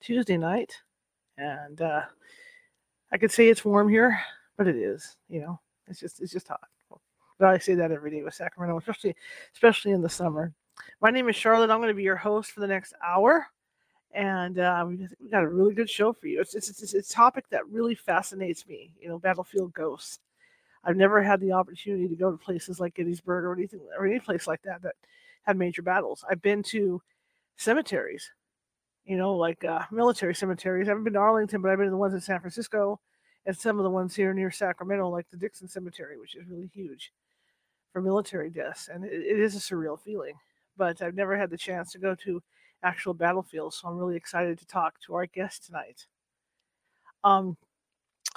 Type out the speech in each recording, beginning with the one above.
Tuesday night, and uh, I could say it's warm here, but it is. You know, it's just it's just hot. But I say that every day with Sacramento, especially especially in the summer. My name is Charlotte. I'm going to be your host for the next hour, and uh, we got a really good show for you. It's, it's it's it's a topic that really fascinates me. You know, battlefield ghosts. I've never had the opportunity to go to places like Gettysburg or anything or any place like that that had major battles. I've been to cemeteries you know, like uh, military cemeteries. I haven't been to Arlington, but I've been to the ones in San Francisco and some of the ones here near Sacramento, like the Dixon Cemetery, which is really huge for military deaths. And it, it is a surreal feeling. But I've never had the chance to go to actual battlefields, so I'm really excited to talk to our guest tonight. Um,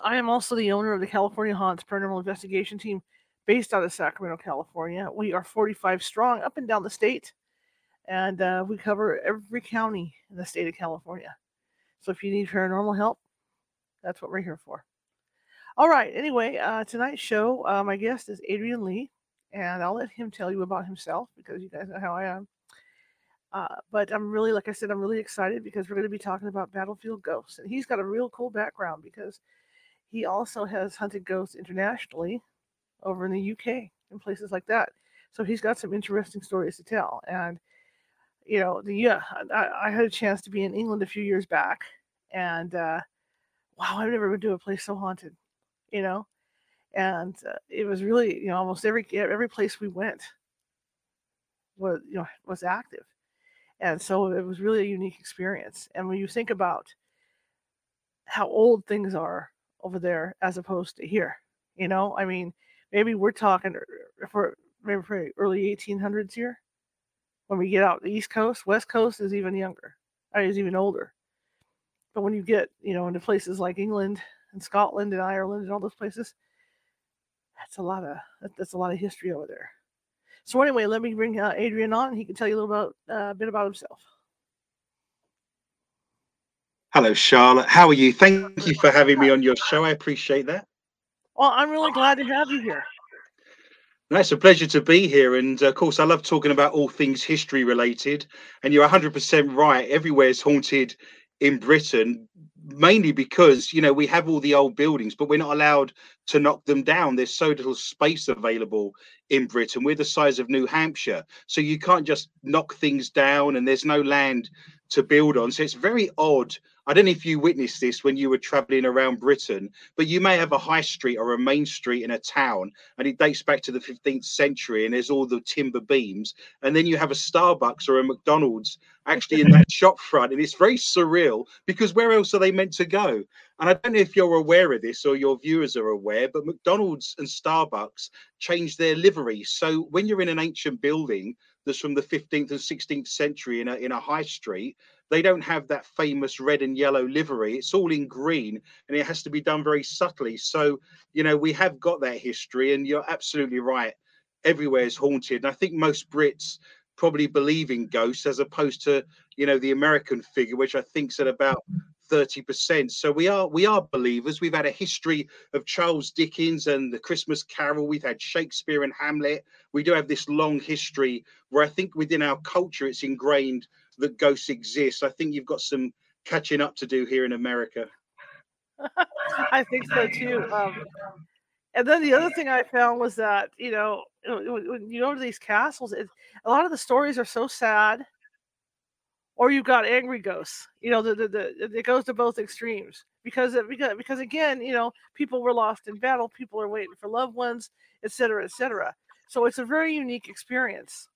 I am also the owner of the California Haunts Paranormal Investigation Team based out of Sacramento, California. We are 45 strong up and down the state and uh, we cover every county in the state of California. So if you need paranormal help, that's what we're here for. All right. Anyway, uh, tonight's show, uh, my guest is Adrian Lee, and I'll let him tell you about himself because you guys know how I am. Uh, but I'm really, like I said, I'm really excited because we're going to be talking about battlefield ghosts, and he's got a real cool background because he also has hunted ghosts internationally over in the UK and places like that. So he's got some interesting stories to tell, and you know, the yeah, I, I, had a chance to be in England a few years back, and uh, wow, I've never been to a place so haunted, you know, and uh, it was really, you know, almost every every place we went was you know was active, and so it was really a unique experience. And when you think about how old things are over there as opposed to here, you know, I mean, maybe we're talking for maybe for early 1800s here when we get out the East Coast, West Coast is even younger, is even older. But when you get, you know, into places like England and Scotland and Ireland and all those places, that's a lot of that's a lot of history over there. So anyway, let me bring uh, Adrian on. He can tell you a little about uh, a bit about himself. Hello, Charlotte. How are you? Thank you for having me on your show. I appreciate that. Well, I'm really glad to have you here. No, it's a pleasure to be here. And uh, of course, I love talking about all things history related. And you're 100% right. Everywhere is haunted in Britain, mainly because, you know, we have all the old buildings, but we're not allowed to knock them down. There's so little space available in Britain. We're the size of New Hampshire. So you can't just knock things down and there's no land to build on. So it's very odd I don't know if you witnessed this when you were traveling around Britain, but you may have a high street or a main street in a town, and it dates back to the 15th century, and there's all the timber beams, and then you have a Starbucks or a McDonald's actually in that shop front, and it's very surreal because where else are they meant to go? And I don't know if you're aware of this or your viewers are aware, but McDonald's and Starbucks changed their livery. So when you're in an ancient building that's from the 15th and 16th century in a in a high street, they don't have that famous red and yellow livery. It's all in green and it has to be done very subtly. So, you know, we have got that history, and you're absolutely right. Everywhere is haunted. And I think most Brits probably believe in ghosts as opposed to, you know, the American figure, which I think's at about 30%. So we are we are believers. We've had a history of Charles Dickens and the Christmas Carol. We've had Shakespeare and Hamlet. We do have this long history where I think within our culture it's ingrained that ghosts exist. I think you've got some catching up to do here in America. I think so too. Um, and then the other thing I found was that you know when you go to these castles, it, a lot of the stories are so sad, or you've got angry ghosts. You know, the, the, the it goes to both extremes because because because again, you know, people were lost in battle, people are waiting for loved ones, et cetera, et cetera. So it's a very unique experience.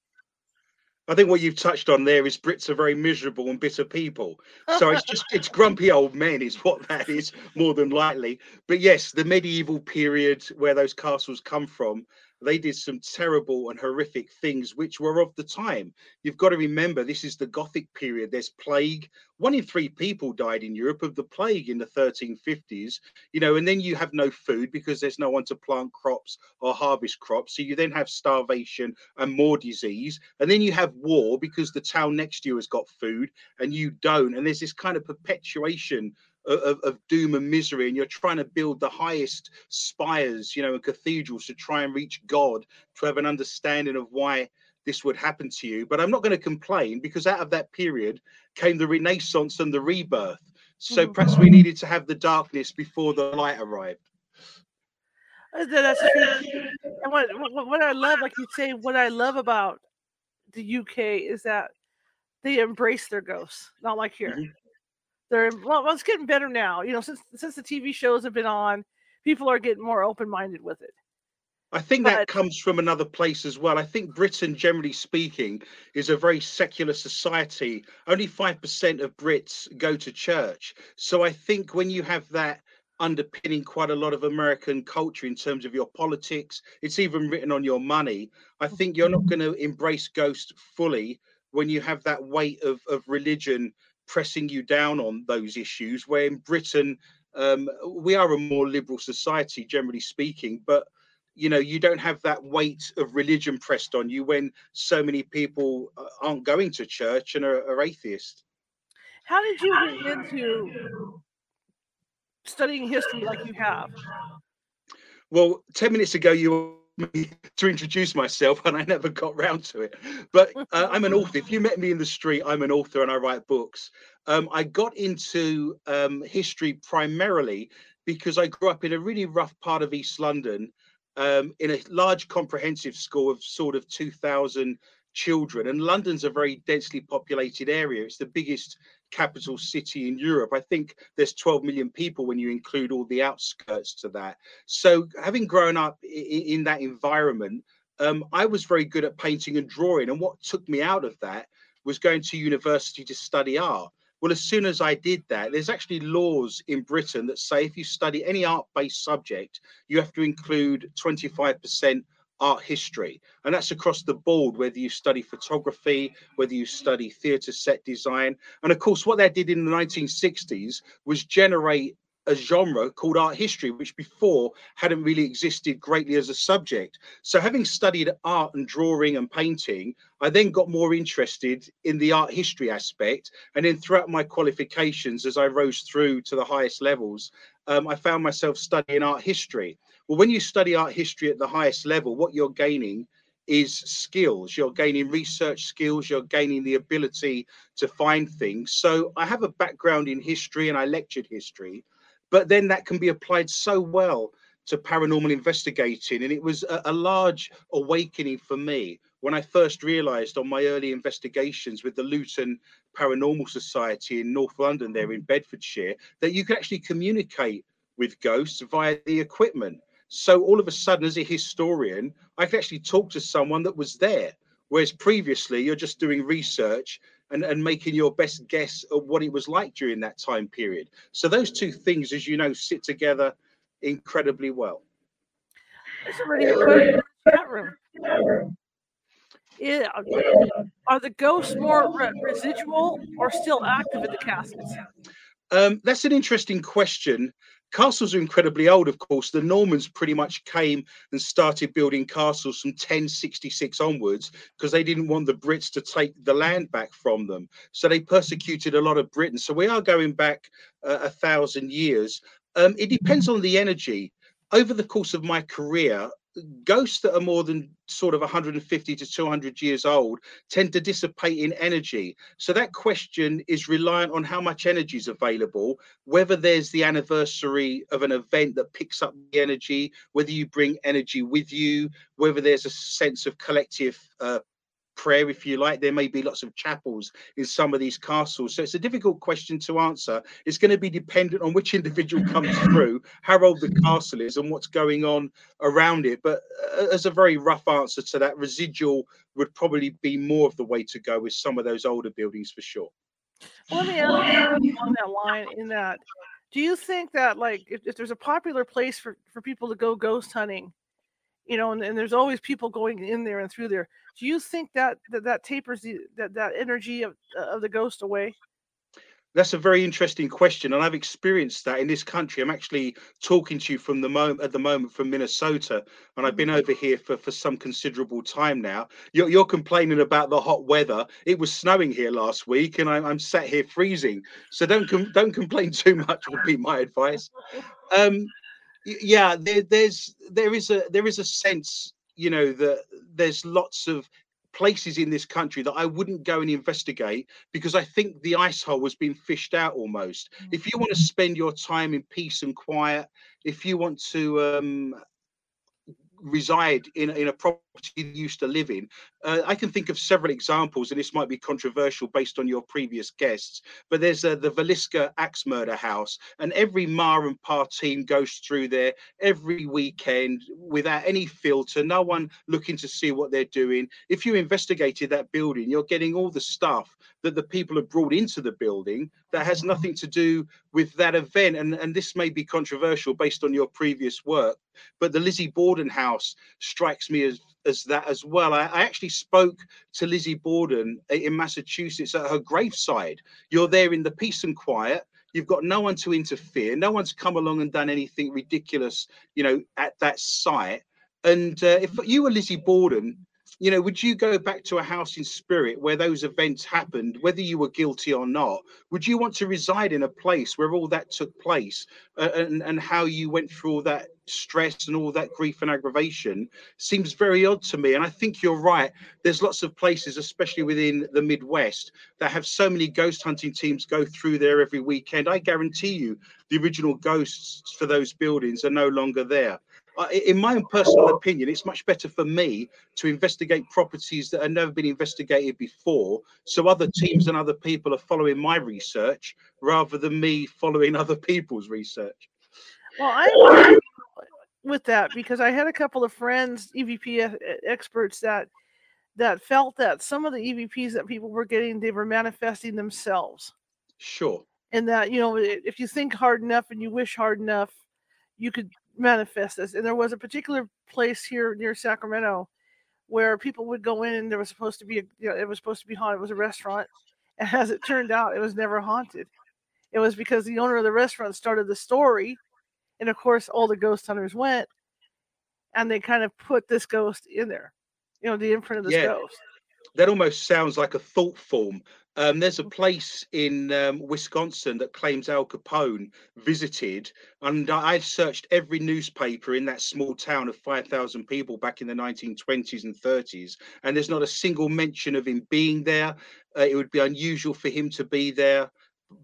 I think what you've touched on there is Brits are very miserable and bitter people. So it's just it's grumpy old men is what that is more than likely. But yes, the medieval period where those castles come from, they did some terrible and horrific things which were of the time. You've got to remember this is the Gothic period. There's plague. One in three people died in Europe of the plague in the 1350s, you know, and then you have no food because there's no one to plant crops or harvest crops. So you then have starvation and more disease. And then you have war because the town next to you has got food and you don't. And there's this kind of perpetuation of, of, doom and misery and you're trying to build the highest spires you know and cathedrals to try and reach god to have an understanding of why this would happen to you but i'm not going to complain because out of that period came the renaissance and the rebirth so mm. perhaps we needed to have the darkness before the light arrived uh, that's true. And what, what, what I love, like you say, what I love about the UK is that they embrace their ghosts, not like here. Mm-hmm. They're well, it's getting better now. You know, since since the TV shows have been on, people are getting more open minded with it. I think but, that comes from another place as well. I think Britain, generally speaking, is a very secular society. Only 5% of Brits go to church. So I think when you have that underpinning quite a lot of American culture in terms of your politics, it's even written on your money. I think you're not mm-hmm. going to embrace ghosts fully when you have that weight of, of religion pressing you down on those issues. Where in Britain, um, we are a more liberal society, generally speaking, but you know you don't have that weight of religion pressed on you when so many people uh, aren't going to church and are, are atheist. How did you get into studying history like you have? Well, 10 minutes ago, you to introduce myself and I never got round to it. But uh, I'm an author. If you met me in the street, I'm an author and I write books. Um, I got into um, history primarily because I grew up in a really rough part of East London um, in a large comprehensive school of sort of 2,000 children. And London's a very densely populated area. It's the biggest capital city in Europe. I think there's 12 million people when you include all the outskirts to that. So, having grown up in, that environment, um, I was very good at painting and drawing. And what took me out of that was going to university to study art. Well, as soon as I did that, there's actually laws in Britain that say if you study any art based subject, you have to include 25% art history. And that's across the board, whether you study photography, whether you study theatre set design. And of course, what they did in the 1960s was generate a genre called art history, which before hadn't really existed greatly as a subject. So, having studied art and drawing and painting, I then got more interested in the art history aspect. And then, throughout my qualifications, as I rose through to the highest levels, um, I found myself studying art history. Well, when you study art history at the highest level, what you're gaining is skills. You're gaining research skills, you're gaining the ability to find things. So I have a background in history and I lectured history, but then that can be applied so well to paranormal investigating. And it was a, a large awakening for me when I first realized on my early investigations with the Luton Paranormal Society in North London, there in Bedfordshire, that you could actually communicate with ghosts via the equipment. So all of a sudden, as a historian, I can actually talk to someone that was there. Whereas previously, you're just doing research and, and making your best guess of what it was like during that time period. So those two things, as you know, sit together incredibly well. That's a good chat room. Yeah, are the ghosts more re- residual or still active in the caskets? Um, that's an interesting question. Castles are incredibly old, of course. The Normans pretty much came and started building castles from 1066 onwards because they didn't want the Brits to take the land back from them. So they persecuted a lot of Britain. So we are going back uh, a thousand years. Um, it depends on the energy. Over the course of my career, ghosts that are more than sort of 150 to 200 years old tend to dissipate in energy. So that question is reliant on how much energy is available, whether there's the anniversary of an event that picks up the energy, whether you bring energy with you, whether there's a sense of collective uh, prayer, if you like. There may be lots of chapels in some of these castles. So it's a difficult question to answer. It's going to be dependent on which individual comes through, how old the castle is, and what's going on around it. But uh, as a very rough answer to that, residual would probably be more of the way to go with some of those older buildings for sure. Well, let me ask you on that line in that do you think that like if, if there's a popular place for, for people to go ghost hunting you know, and, and there's always people going in there and through there. Do you think that that, that tapers the that, that energy of of the ghost away? That's a very interesting question, and I've experienced that in this country. I'm actually talking to you from the moment at the moment from Minnesota, and I've been mm-hmm. over here for, for some considerable time now. You're, you're complaining about the hot weather. It was snowing here last week, and I, am sat here freezing. So don't com- don't complain too much. Would be my advice. Um, yeah, there, there's there is a there is a sense, you know, that there's lots of places in this country that I wouldn't go and investigate because I think the ice hole has been fished out almost. If you want to mm. spend your time in peace and quiet, if you want to um, reside in, in a property you used to live in. Uh, I can think of several examples, and this might be controversial based on your previous guests, but there's uh, the Villisca Axe Murder House, and every Ma and Pa team goes through there every weekend without any filter, no one looking to see what they're doing. If you investigated that building, you're getting all the stuff that the people have brought into the building that has nothing to do with that event. And, and this may be controversial based on your previous work, but the Lizzie Borden house strikes me as as that as well. I, I, actually spoke to Lizzie Borden in Massachusetts at her graveside. You're there in the peace and quiet. You've got no one to interfere. No one's come along and done anything ridiculous, you know, at that site. And uh, if you were Lizzie Borden, you know, would you go back to a house in spirit where those events happened, whether you were guilty or not? Would you want to reside in a place where all that took place uh, and, and how you went through all that stress and all that grief and aggravation seems very odd to me. And I think you're right. There's lots of places, especially within the Midwest, that have so many ghost hunting teams go through there every weekend. I guarantee you the original ghosts for those buildings are no longer there in my own personal opinion, it's much better for me to investigate properties that have never been investigated before. So other teams and other people are following my research rather than me following other people's research. Well, I with that because I had a couple of friends, EVP uh, uh, experts that that felt that some of the EVPs that people were getting, they were manifesting themselves. Sure. And that you know, if you think hard enough and you wish hard enough, you could manifest this. And there was a particular place here near Sacramento where people would go in and there was supposed to be a you know, it was supposed to be haunted. It was a restaurant. And as it turned out, it was never haunted. It was because the owner of the restaurant started the story. And of course, all the ghost hunters went and they kind of put this ghost in there, you know, the imprint of this yeah. ghost. That almost sounds like a thought form um, there's a place in um, Wisconsin that claims Al Capone visited, and I've searched every newspaper in that small town of 5,000 people back in the 1920s and 30s, and there's not a single mention of him being there. Uh, it would be unusual for him to be there,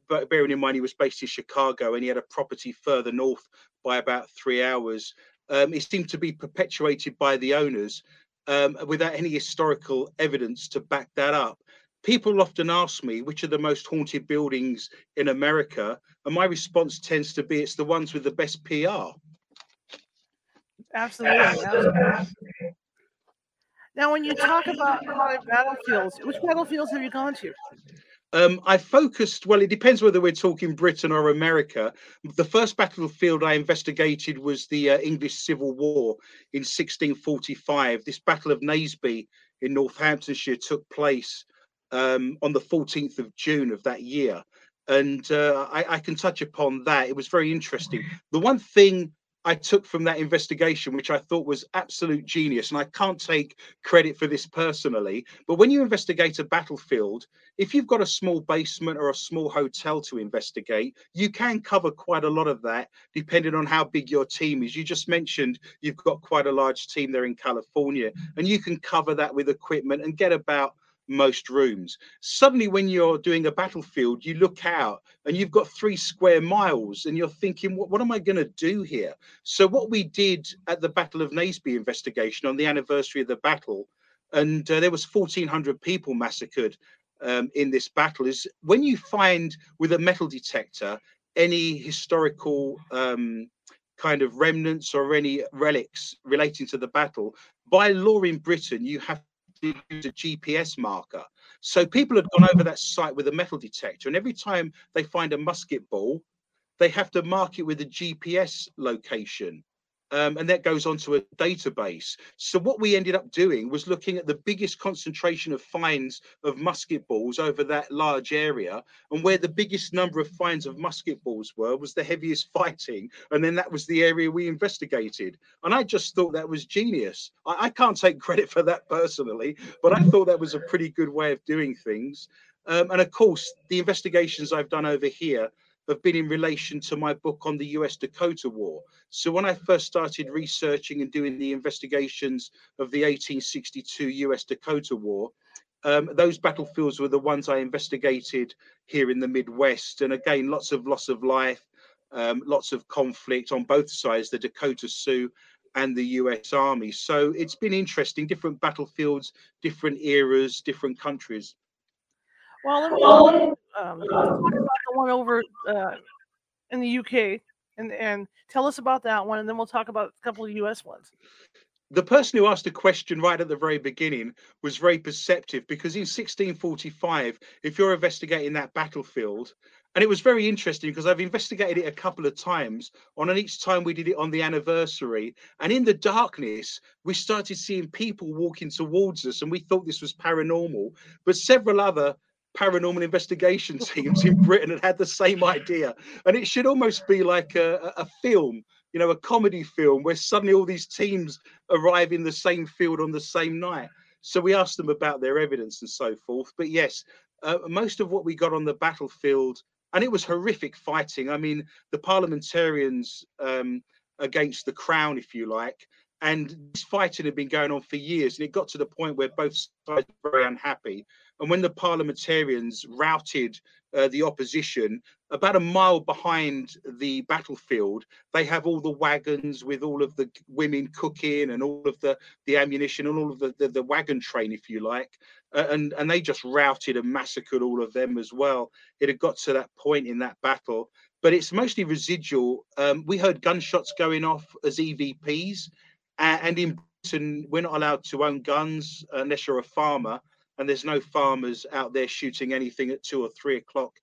but bearing in mind he was based in Chicago and he had a property further north by about three hours. Um, it seemed to be perpetuated by the owners um, without any historical evidence to back that up people often ask me which are the most haunted buildings in America, and my response tends to be it's the ones with the best PR. Absolutely. Now, when you talk about haunted battlefields, which battlefields have you gone to? Um, I focused, well, it depends whether we're talking Britain or America. The first battlefield I investigated was the uh, English Civil War in 1645. This Battle of Naseby in Northamptonshire took place um, on the 14th of June of that year. And uh, I, I, can touch upon that. It was very interesting. The one thing I took from that investigation, which I thought was absolute genius, and I can't take credit for this personally, but when you investigate a battlefield, if you've got a small basement or a small hotel to investigate, you can cover quite a lot of that depending on how big your team is. You just mentioned you've got quite a large team there in California, and you can cover that with equipment and get about most rooms. Suddenly, when you're doing a battlefield, you look out and you've got three square miles, and you're thinking, what, what am I going to do here? So, what we did at the Battle of Naseby investigation on the anniversary of the battle, and uh, there was 1,400 people massacred um, in this battle, is when you find with a metal detector any historical um, kind of remnants or any relics relating to the battle, by law in Britain, you have use a GPS marker. So people had gone over that site with a metal detector, and every time they find a musket ball, they have to mark it with a GPS location. Um, and that goes onto a database. So what we ended up doing was looking at the biggest concentration of finds of musket balls over that large area, and where the biggest number of finds of musket balls were was the heaviest fighting, and then that was the area we investigated. And I just thought that was genius. I, I can't take credit for that personally, but I thought that was a pretty good way of doing things. Um, and of course, the investigations I've done over here have been in relation to my book on the US Dakota War. So when I first started researching and doing the investigations of the 1862 US Dakota War, um, those battlefields were the ones I investigated here in the Midwest. And again, lots of loss of life, um, lots of conflict on both sides, the Dakota Sioux and the US Army. So it's been interesting, different battlefields, different eras, different countries. Well, let me um, talk about the one over uh, in the UK and and tell us about that one, and then we'll talk about a couple of US ones. The person who asked a question right at the very beginning was very perceptive because in 1645, if you're investigating that battlefield, and it was very interesting because I've investigated it a couple of times. On and each time we did it on the anniversary, and in the darkness, we started seeing people walking towards us, and we thought this was paranormal. But several other paranormal investigation teams in Britain had had the same idea. And it should almost be like a, a film, you know, a comedy film where suddenly all these teams arrive in the same field on the same night. So we asked them about their evidence and so forth. But yes, uh, most of what we got on the battlefield, and it was horrific fighting. I mean, the parliamentarians um, against the crown, if you like, and this fighting had been going on for years. And it got to the point where both sides were very unhappy. And when the parliamentarians routed uh, the opposition, about a mile behind the battlefield, they have all the wagons with all of the women cooking and all of the, the ammunition and all of the, the, the wagon train, if you like. Uh, and, and they just routed and massacred all of them as well. It had got to that point in that battle. But it's mostly residual. Um, we heard gunshots going off as EVPs. And in Britain, we're not allowed to own guns unless you're a farmer and there's no farmers out there shooting anything at two or three o'clock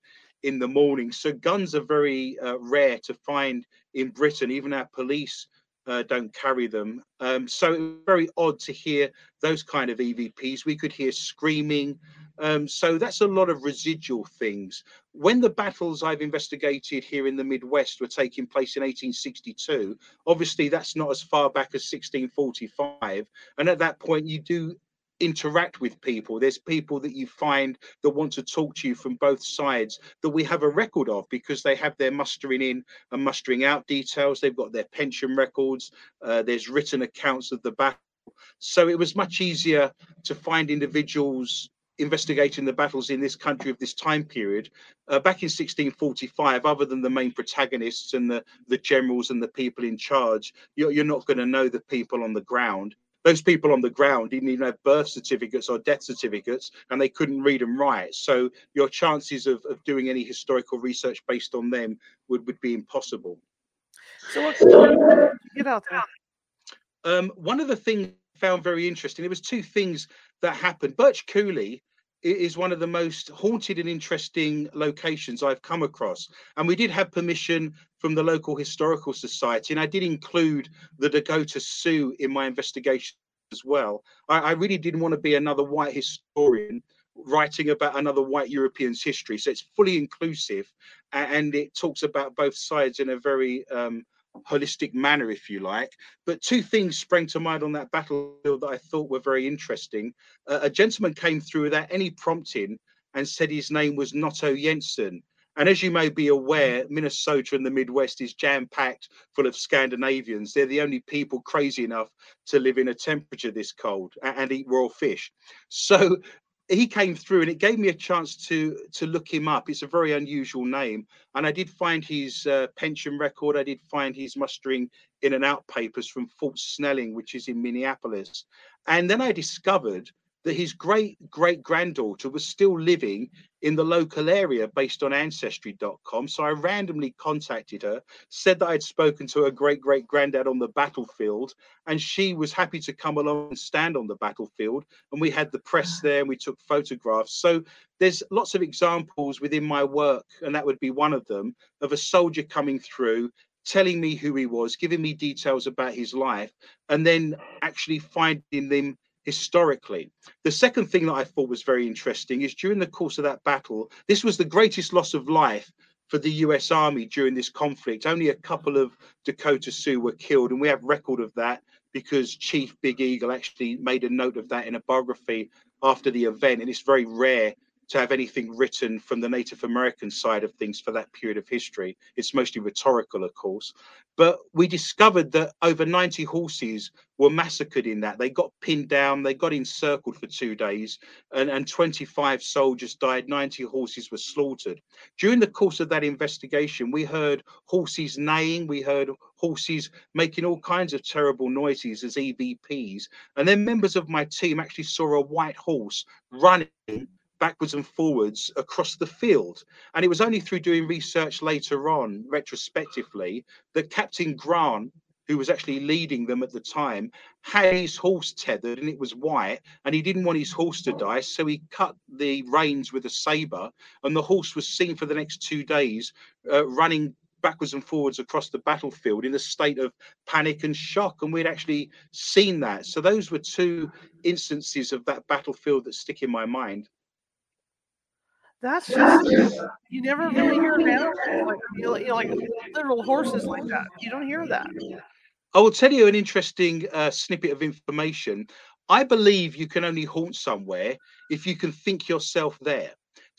in the morning. So guns are very uh, rare to find in Britain. Even our police uh, don't carry them. Um, so very odd to hear those kind of EVPs. We could hear screaming. Um, so that's a lot of residual things. When the battles I've investigated here in the Midwest were taking place in 1862, obviously that's not as far back as 1645. And at that point, you do interact with people. There's people that you find that want to talk to you from both sides that we have a record of because they have their mustering in and mustering out details. They've got their pension records. Uh, there's written accounts of the battle. So it was much easier to find individuals investigating the battles in this country of this time period uh, back in 1645 other than the main protagonists and the the generals and the people in charge you're, you're not going to know the people on the ground those people on the ground didn't even have birth certificates or death certificates and they couldn't read and write. So your chances of, of doing any historical research based on them would, would be impossible. So what's get out there? Um, one of the things I found very interesting there was two things that happened. Birch coulee is one of the most haunted and interesting locations I've come across. And we did have permission from the local historical society, and I did include the Dakota Sioux in my investigation as well. I, I really didn't want to be another white historian writing about another white European's history. So it's fully inclusive, and it talks about both sides in a very um, holistic manner, if you like. But two things sprang to mind on that battlefield that I thought were very interesting. Uh, a gentleman came through without any prompting and said his name was Noto Jensen. And as you may be aware, Minnesota and the Midwest is jam packed full of Scandinavians. They're the only people crazy enough to live in a temperature this cold and, eat raw fish. So he came through and it gave me a chance to to look him up. It's a very unusual name. And i did find his uh, pension record. I did find his mustering in and out papers from fort snelling which is in minneapolis. And then i discovered that his great great granddaughter was still living in the local area based on ancestry.com. So I randomly contacted her, said that I'd spoken to her great great granddad on the battlefield, and she was happy to come along and stand on the battlefield. And we had the press ah. there and we took photographs. So there's lots of examples within my work, and that would be one of them, of a soldier coming through telling me who he was, giving me details about his life, and then actually finding them historically. The second thing that I thought was very interesting is during the course of that battle, this was the greatest loss of life for the US Army during this conflict. Only a couple of Dakota Sioux were killed, and we have record of that because Chief Big Eagle actually made a note of that in a biography after the event, and it's very rare to have anything written from the Native American side of things for that period of history. It's mostly rhetorical, of course. But we discovered that over 90 horses were massacred in that. They got pinned down, they got encircled for two days, and, and 25 soldiers died, 90 horses were slaughtered. During the course of that investigation, we heard horses neighing, we heard horses making all kinds of terrible noises as EVPs. And then members of my team actually saw a white horse running backwards and forwards across the field. And it was only through doing research later on, retrospectively, that Captain Grant, who was actually leading them at the time, had his horse tethered and it was white, and he didn't want his horse to die. So he cut the reins with a saber, and the horse was seen for the next two days uh, running backwards and forwards across the battlefield in a state of panic and shock. And we'd actually seen that. So those were two instances of that battlefield that stick in my mind. That's just you never really hear animals like you know, like literal horses like that. You don't hear that. I will tell you an interesting uh, snippet of information. I believe you can only haunt somewhere if you can think yourself there.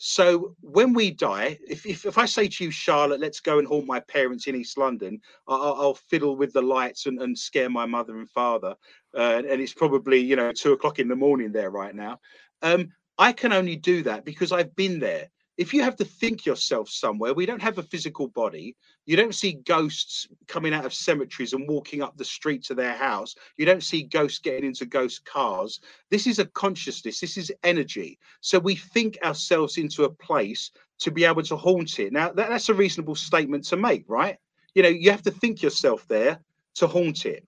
So when we die, if, if, if I say to you, Charlotte, let's go and haunt my parents in East London, I'll, I'll fiddle with the lights and, and scare my mother and father. Uh, and it's probably, you know, two o'clock in the morning there right now. Um, I can only do that because I've been there. If you have to think yourself somewhere, we don't have a physical body. You don't see ghosts coming out of cemeteries and walking up the street to their house. You don't see ghosts getting into ghost cars. This is a consciousness, this is energy. So we think ourselves into a place to be able to haunt it. Now, that, that's a reasonable statement to make, right? You know, you have to think yourself there to haunt it.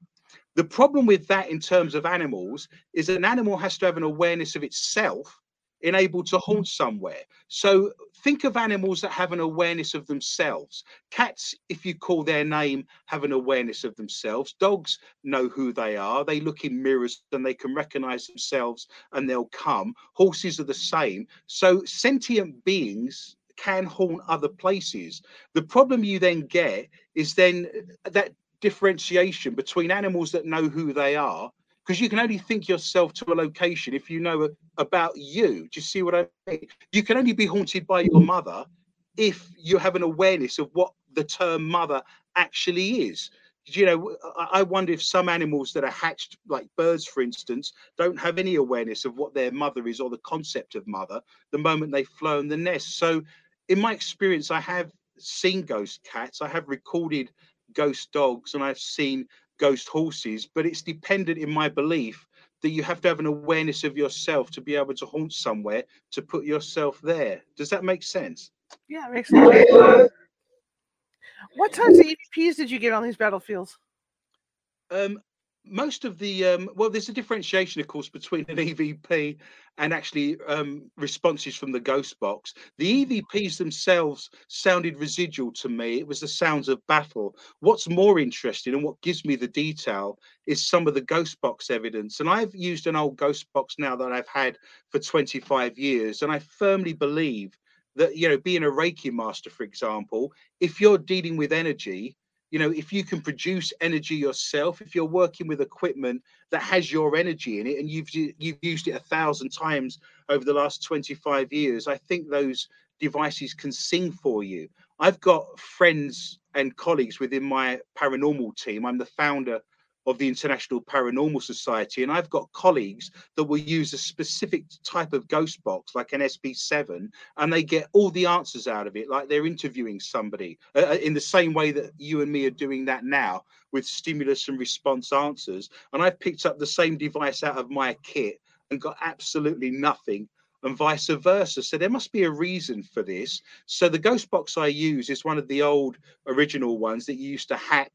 The problem with that in terms of animals is an animal has to have an awareness of itself enabled to haunt mm. somewhere. So think of animals that have an awareness of themselves. Cats, if you call their name, have an awareness of themselves. Dogs know who they are. They look in mirrors and they can recognize themselves and they'll come. Horses are the same. So sentient beings can haunt other places. The problem you then get is then uh, that differentiation between animals that know who they are because you can only think yourself to a location if you know about you. Do you see what I mean? You can only be haunted by your mother if you have an awareness of what the term mother actually is. You know, I wonder if some animals that are hatched, like birds, for instance, don't have any awareness of what their mother is or the concept of mother the moment they've flown the nest. So, in my experience, I have seen ghost cats, I have recorded ghost dogs, and I've seen ghost horses, but it's dependent in my belief that you have to have an awareness of yourself to be able to haunt somewhere to put yourself there. Does that make sense? Yeah, it makes sense. What types of EVPs did you get on these battlefields? Um, most of the um, well there's a differentiation of course between an evp and actually um, responses from the ghost box. The evps themselves sounded residual to me. It was the sounds of battle. What's more interesting and what gives me the detail is some of the ghost box evidence and i've used an old ghost box now that i've had for 25 years and i firmly believe that you know being a reiki master for example if you're dealing with energy you know if you can produce energy yourself if you're working with equipment that has your energy in it and you've you've used it a thousand times over the last 25 years i think those devices can sing for you. I've got friends and colleagues within my paranormal team. I'm the founder of the International Paranormal Society, and I've got colleagues that will use a specific type of ghost box, like an SB7, and they get all the answers out of it, like they're interviewing somebody uh, uh, in the same way that you and me are doing that now with stimulus and response answers. And I've picked up the same device out of my kit and got absolutely nothing and vice versa. So there must be a reason for this. So the ghost box I use is one of the old original ones that you used to hack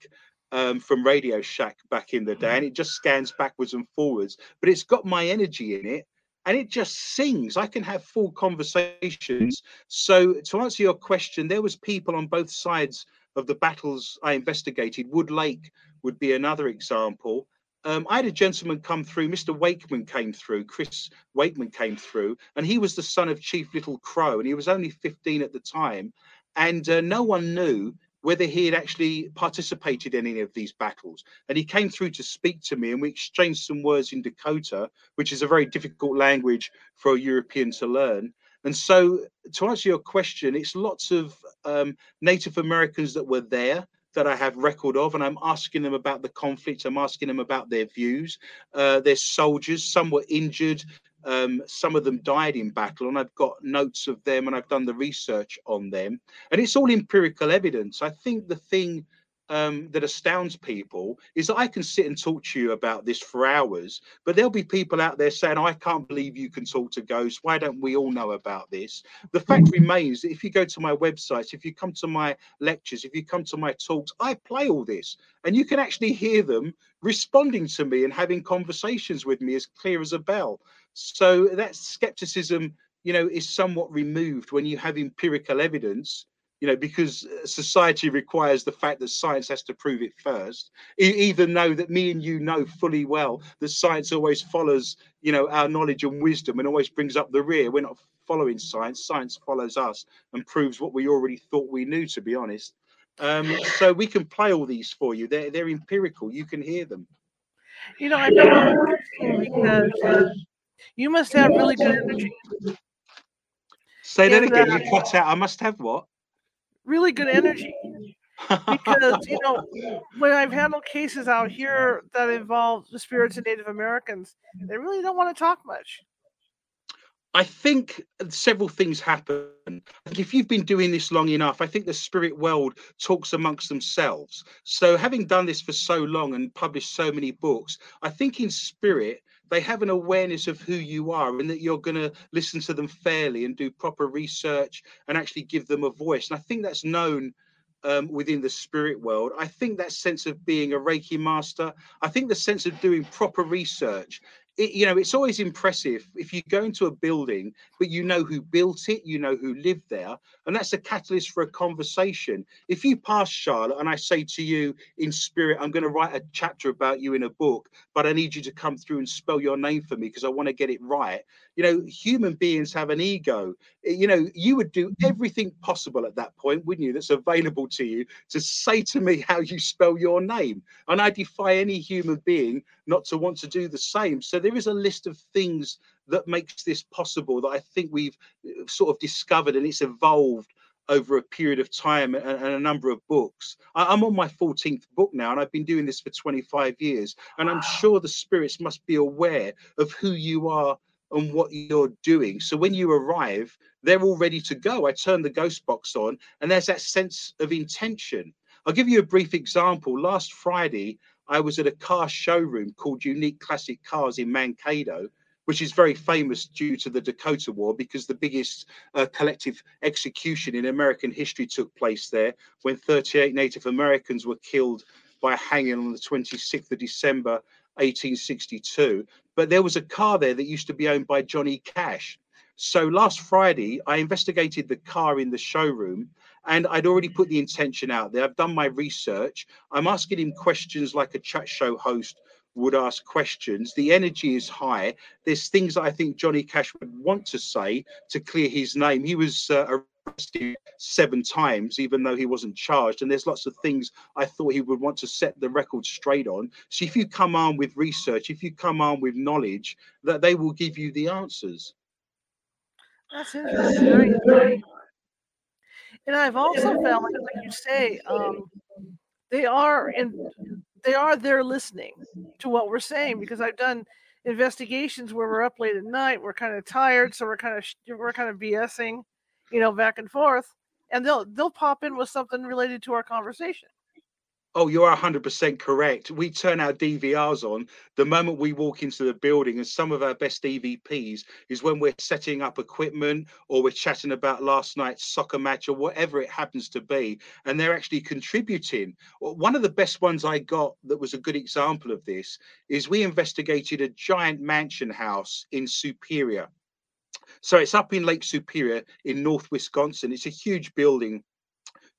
um, from Radio Shack back in the day, and it just scans backwards and forwards. But it's got my energy in it, and it just sings. I can have full conversations. So to answer your question, there was people on both sides of the battles I investigated. Wood Lake would be another example. Um, I had a gentleman come through, Mr. Wakeman came through, Chris Wakeman came through, and he was the son of Chief Little Crow, and he was only 15 at the time. And uh, no one knew whether he had actually participated in any of these battles. And he came through to speak to me, and we exchanged some words in Dakota, which is a very difficult language for a European to learn. And so, to answer your question, it's lots of um, Native Americans that were there that I have record of, and I'm asking them about the conflict. I'm asking them about their views. Uh, they're soldiers. Some were injured. Um, some of them died in battle, and I've got notes of them, and I've done the research on them, and it's all empirical evidence. I think the thing um, that astounds people is that I can sit and talk to you about this for hours, but there'll be people out there saying, I can't believe you can talk to ghosts. Why don't we all know about this? The fact remains that if you go to my websites, if you come to my lectures, if you come to my talks, I play all this and you can actually hear them responding to me and having conversations with me as clear as a bell. So that skepticism, you know, is somewhat removed when you have empirical evidence you know, because uh, society requires the fact that science has to prove it first, even though that me and you know fully well that science always follows, you know, our knowledge and wisdom and always brings up the rear. We're not following science, science follows us and proves what we already thought we knew, to be honest. Um, so we can play all these for you. They're, they're empirical, you can hear them. You know, I feel because uh, you must have really good energy. Say that again. Uh, you cut out. I must have what? really good energy because you know when I've handled cases out here that involve the spirits of Native Americans, they really don't want to talk much. I think several things happen. If you've been doing this long enough, I think the spirit world talks amongst themselves. So, having done this for so long and published so many books, I think in spirit, they have an awareness of who you are and that you're going to listen to them fairly and do proper research and actually give them a voice. And I think that's known um, within the spirit world. I think that sense of being a Reiki master, I think the sense of doing proper research it, you know, it's always impressive if you go into a building, but you know who built it, you know who lived there, and that's a catalyst for a conversation. If you pass Charlotte and I say to you in spirit, I'm going to write a chapter about you in a book, but I need you to come through and spell your name for me because I want to get it right. You know, human beings have an ego. You know, you would do everything possible at that point, wouldn't you? That's available to you to say to me how you spell your name. And I defy any human being not to want to do the same. So there is a list of things that makes this possible that I think we've uh, sort of discovered and it's evolved over a period of time and, and, a number of books. I, am on my 14th book now, and I've been doing this for 25 years. And I'm sure the spirits must be aware of who you are and what you're doing. So when you arrive, they're all ready to go. I turn the ghost box on, and there's that sense of intention. I'll give you a brief example. Last Friday, I was at a car showroom called Unique Classic Cars in Mankato, which is very famous due to the Dakota War because the biggest uh, collective execution in American history took place there when 38 Native Americans were killed by hanging on the 26th of December 1862. But there was a car there that used to be owned by Johnny Cash. So last Friday, I investigated the car in the showroom and I'd already put the intention out there. I've done my research. I'm asking him questions like a chat show host would ask questions. The energy is high. There's things I think Johnny Cash would want to say to clear his name. He was uh, seven times, even though he wasn't charged. And there's lots of things I thought he would want to set the record straight on. So if you come on with research, if you come on with knowledge, that they will give you the answers. That's interesting. And I've also found, like, like you say, um, they are and they are there listening to what we're saying because I've done investigations where we're up late at night, we're kind of tired, so we're kind of we're kind of BSing, you know, back and forth, and they'll they'll pop in with something related to our conversation. Oh, you're 100% correct. We turn our DVRs on the moment we walk into the building, and some of our best EVPs is when we're setting up equipment or we're chatting about last night's soccer match or whatever it happens to be, and they're actually contributing. One of the best ones I got that was a good example of this is we investigated a giant mansion house in Superior. So it's up in Lake Superior in North Wisconsin. It's a huge building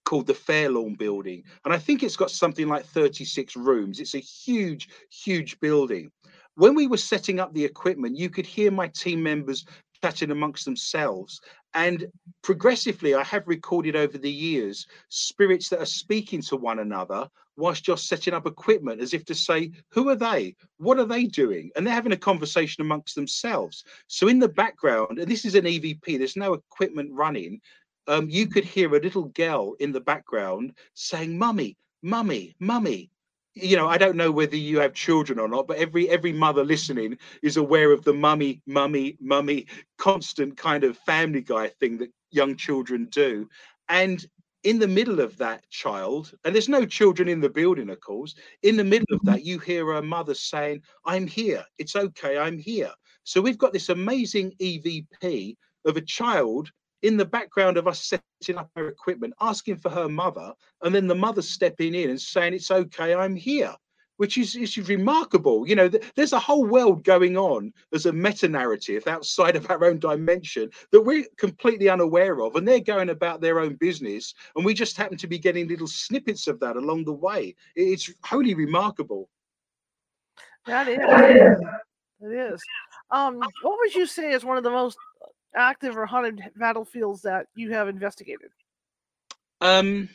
called the Fairlawn Building. And I think it's got something like 36 rooms. It's a huge, huge building. When we were setting up the equipment, you could hear my team members chatting amongst themselves. And progressively, I have recorded over the years spirits that are speaking to one another whilst you're setting up equipment, as if to say, Who are they? What are they doing? And they're having a conversation amongst themselves. So, in the background, and this is an EVP, there's no equipment running, um, you could hear a little girl in the background saying, Mummy, Mummy, Mummy. You know, I don't know whether you have children or not, but every every mother listening is aware of the mummy, mummy, mummy, constant kind of family guy thing that young children do. And in the middle of that child, and there's no children in the building, of course, in the middle of mm-hmm. that, you hear a mother saying, I'm here. It's okay. I'm here. So we've got this amazing EVP of a child in the background of us setting up her equipment, asking for her mother, and then the mother stepping in and saying, It's okay, I'm here, which is, is remarkable. You know, th- there's a whole world going on as a meta narrative outside of our own dimension that we're completely unaware of, and they're going about their own business, and we just happen to be getting little snippets of that along the way. It's wholly remarkable. That is. It is. Um, what would you say is one of the most active or haunted battlefields that you have investigated? Um,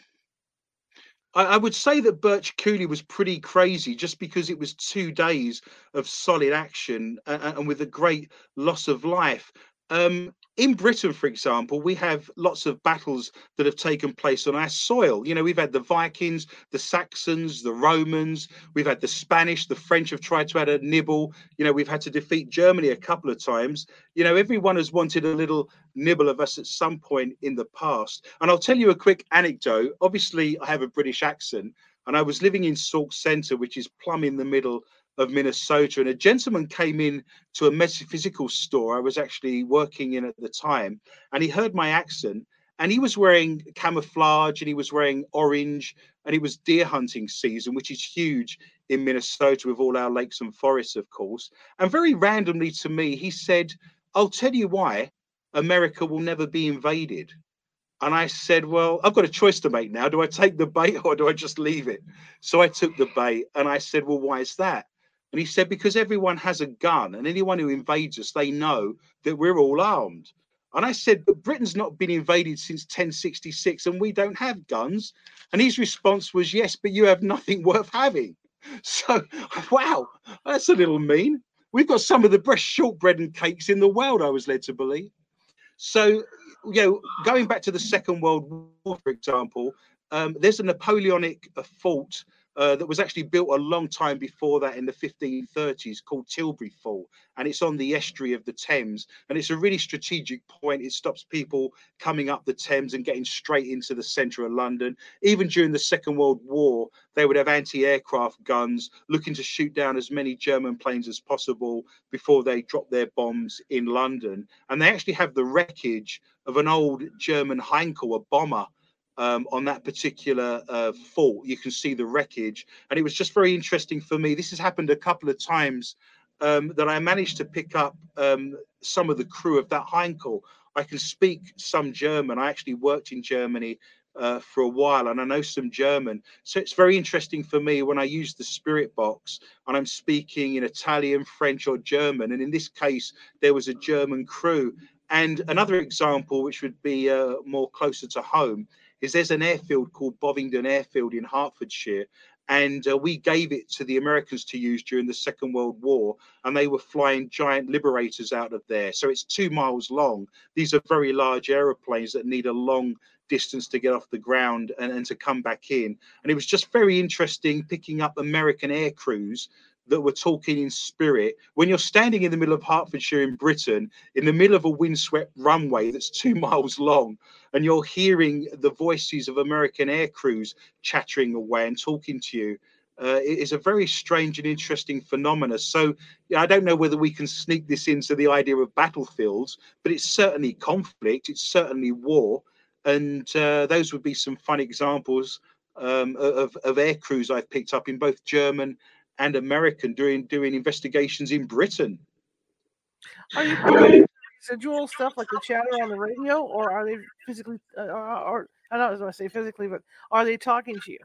I, I, would say that Birch Coulee was pretty crazy just because it was two days of solid action and, and with a great loss of life. Um, in Britain, for example, we have lots of battles that have taken place on our soil. You know, we've had the Vikings, the Saxons, the Romans, we've had the Spanish, the French have tried to add a nibble. You know, we've had to defeat Germany a couple of times. You know, everyone has wanted a little nibble of us at some point in the past. And I'll tell you a quick anecdote. Obviously, I have a British accent, and I was living in Sauk Centre, which is plumb in the middle of Minnesota, and a gentleman came in to a metaphysical store I was actually working in at the time, and he heard my accent, and he was wearing camouflage, and he was wearing orange, and it was deer hunting season, which is huge in Minnesota with all our lakes and forests, of course. And very randomly to me, he said, "I'll tell you why America will never be invaded." And I said, Well, I've got a choice to make now. Do I take the bait or do I just leave it? So I took the bait and I said, Well, why is that? And he said, because everyone has a gun and anyone who invades us, they know that we're all armed. And I said, but Britain's not been invaded since 1066 and we don't have guns. And his response was, yes, but you have nothing worth having. So, wow, that's a little mean. We've got some of the best shortbread and cakes in the world, I was led to believe. So, you know, going back to the Second World War, for example, um, there's a Napoleonic fort uh, that was actually built a long time before that in the 1530s called Tilbury Fort. And it's on the estuary of the Thames. And it's a really strategic point. It stops people coming up the Thames and getting straight into the centre of London. Even during the Second World War, they would have anti aircraft guns looking to shoot down as many German planes as possible before they drop their bombs in London. And they actually have the wreckage of an old German Heinkel, a bomber um, on that particular uh, fault. You can see the wreckage, and it was just very interesting for me. This has happened a couple of times um, that I managed to pick up um, some of the crew of that Heinkel. I can speak some German. I actually worked in Germany uh, for a while and I know some German. So it's very interesting for me when I use the spirit box and I'm speaking in Italian, French, or German. And in this case, there was a German crew. And another example, which would be uh, more closer to home, is there's an airfield called Bovingdon Airfield in Hertfordshire. And uh, we gave it to the Americans to use during the Second World War, and they were flying giant liberators out of there. So it's two miles long. These are very large aeroplanes that need a long distance to get off the ground and, and to come back in. And it was just very interesting picking up American air crews that were talking in spirit when you're standing in the middle of Hertfordshire in Britain, in the middle of a windswept runway that's two miles long, and you're hearing the voices of American air crews chattering away and talking to you. Uh, it is a very strange and interesting phenomena. So, yeah, I don't know whether we can sneak this into the idea of battlefields, but it's certainly conflict, it's certainly war, and uh, those would be some fun examples um, of, of air crews I've picked up in both German and American doing doing investigations in Britain. Are you residual stuff like the chatter on the radio, or are they physically, uh, or I don't want to say physically, but are they talking to you?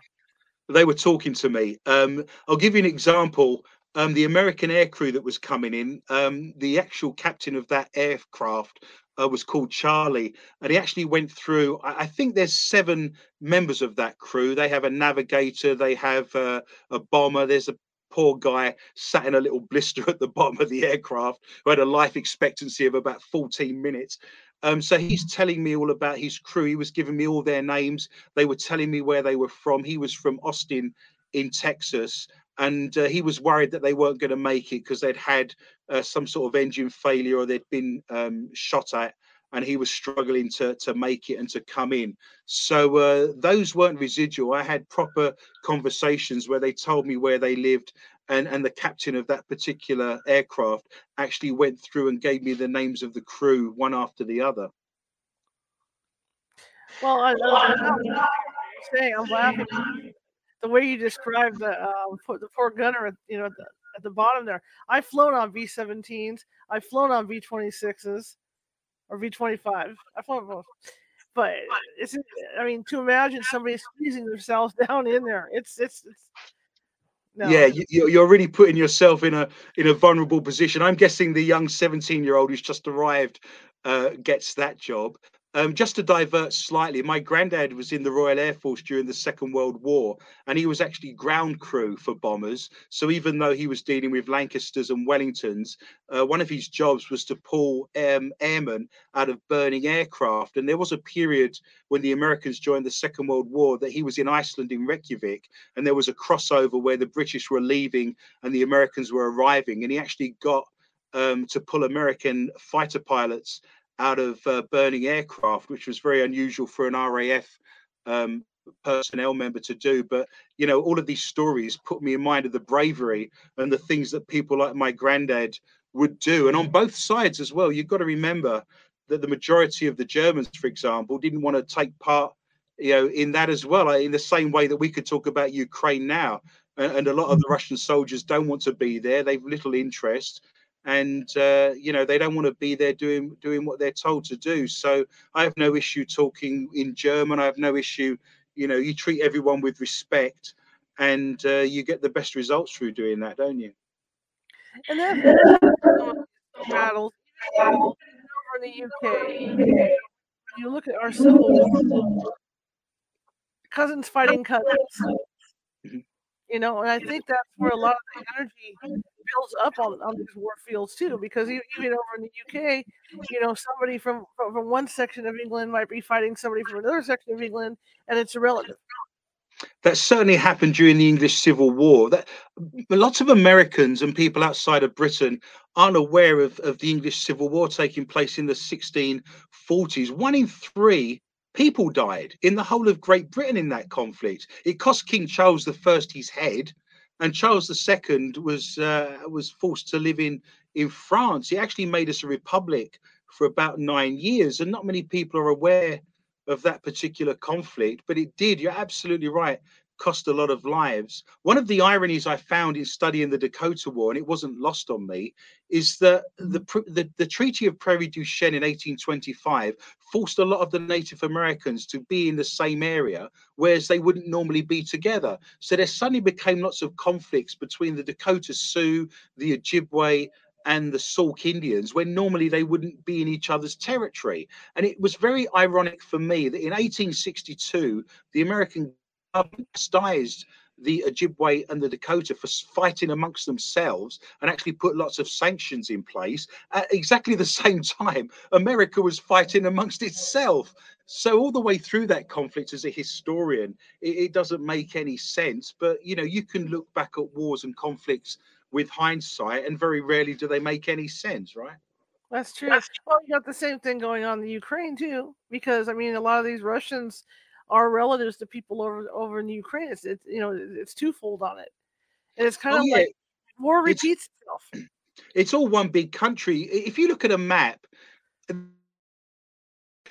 They were talking to me. Um, I'll give you an example. Um, the American aircrew that was coming in, um, the actual captain of that aircraft uh, was called Charlie, and he actually went through. I, I, think there's seven members of that crew. They have a navigator, they have uh, a bomber. There's a poor guy sat in a little blister at the bottom of the aircraft who had a life expectancy of about 14 minutes. Um, so he's telling me all about his crew. He was giving me all their names. They were telling me where they were from. He was from Austin in Texas. And uh, he was worried that they weren't going to make it because they'd had uh, some sort of engine failure or they'd been um, shot at and he was struggling to to make it and to come in. So uh, those weren't residual. I had proper conversations where they told me where they lived, and and the captain of that particular aircraft actually went through and gave me the names of the crew one after the other. Well, I, am saying I'm laughing. The way you described the uh, the poor gunner, you know, at the, at the bottom there. I've flown on B-17s. I've flown on B-26s or B25. I've both. But it's, I mean, to imagine somebody squeezing themselves down in there, it's, it's, it's no. Yeah, you, are really putting yourself in a in a vulnerable position. I'm guessing the young 17 year old who's just arrived uh, gets that job. Um, just to divert slightly, my granddad was in the Royal Air Force during the Second World War, and he was actually ground crew for bombers. So even though he was dealing with Lancasters and Wellingtons, uh, one of his jobs was to pull um, airmen out of burning aircraft. And there was a period when the Americans joined the Second World War that he was in Iceland in Reykjavik, and there was a crossover where the British were leaving and the Americans were arriving, and he actually got um, to pull American fighter pilots out of uh, burning aircraft, which was very unusual for an RAF um, personnel member to do. But you know, all of these stories put me in mind of the bravery and the things that people like my granddad would do. And on both sides as well, you've got to remember that the majority of the Germans, for example, didn't want to take part, you know, in that as well. In the same way that we could talk about Ukraine now, and, a lot of the Russian soldiers don't want to be there. They've little interest and uh, you know they don't want to be there doing doing what they're told to do. So i have no issue talking in german. I have no issue you know you treat everyone with respect and uh, you get the best results through doing that don't you? And then battles over in the uk you look at our civil war cousins fighting cousins. Mm-hmm. you know and i think that's where a lot of the energy builds up on, on these war fields too, because even over in the UK, you know, somebody from, from, one section of England might be fighting somebody from another section of England, and it's irrelevant. That certainly happened during the English Civil War. That lots of Americans and people outside of Britain aren't aware of, of the English Civil War taking place in the 1640s. One in three people died in the whole of Great Britain in that conflict. It cost King Charles I his head and Charles II was uh, was forced to live in in France. He actually made us a republic for about nine years, and not many people are aware of that particular conflict. But it did. You're absolutely right cost a lot of lives. One of the ironies I found in studying the Dakota War, and it wasn't lost on me, is that mm. the, the, the Treaty of Prairie du Chien in 1825 forced a lot of the Native Americans to be in the same area, whereas they wouldn't normally be together. So there suddenly became lots of conflicts between the Dakota Sioux, the Ojibwe, and the Sauk Indians when normally they wouldn't be in each other's territory. And it was very ironic for me that in 1862, the American chastised the Ojibwe and the Dakota for fighting amongst themselves and actually put lots of sanctions in place. At exactly the same time, America was fighting amongst itself. So all the way through that conflict, as a historian, it, it doesn't make any sense. But you know, you can look back at wars and conflicts with hindsight, and very rarely do they make any sense, right? That's true. That's true. Well, you got the same thing going on in Ukraine too, because I mean, a lot of these Russians are relatives to people over over in the Ukraine. It's, it's you know it's twofold on it, and it's kind oh, of yeah. like war repeats it's, itself. It's all one big country. If you look at a map,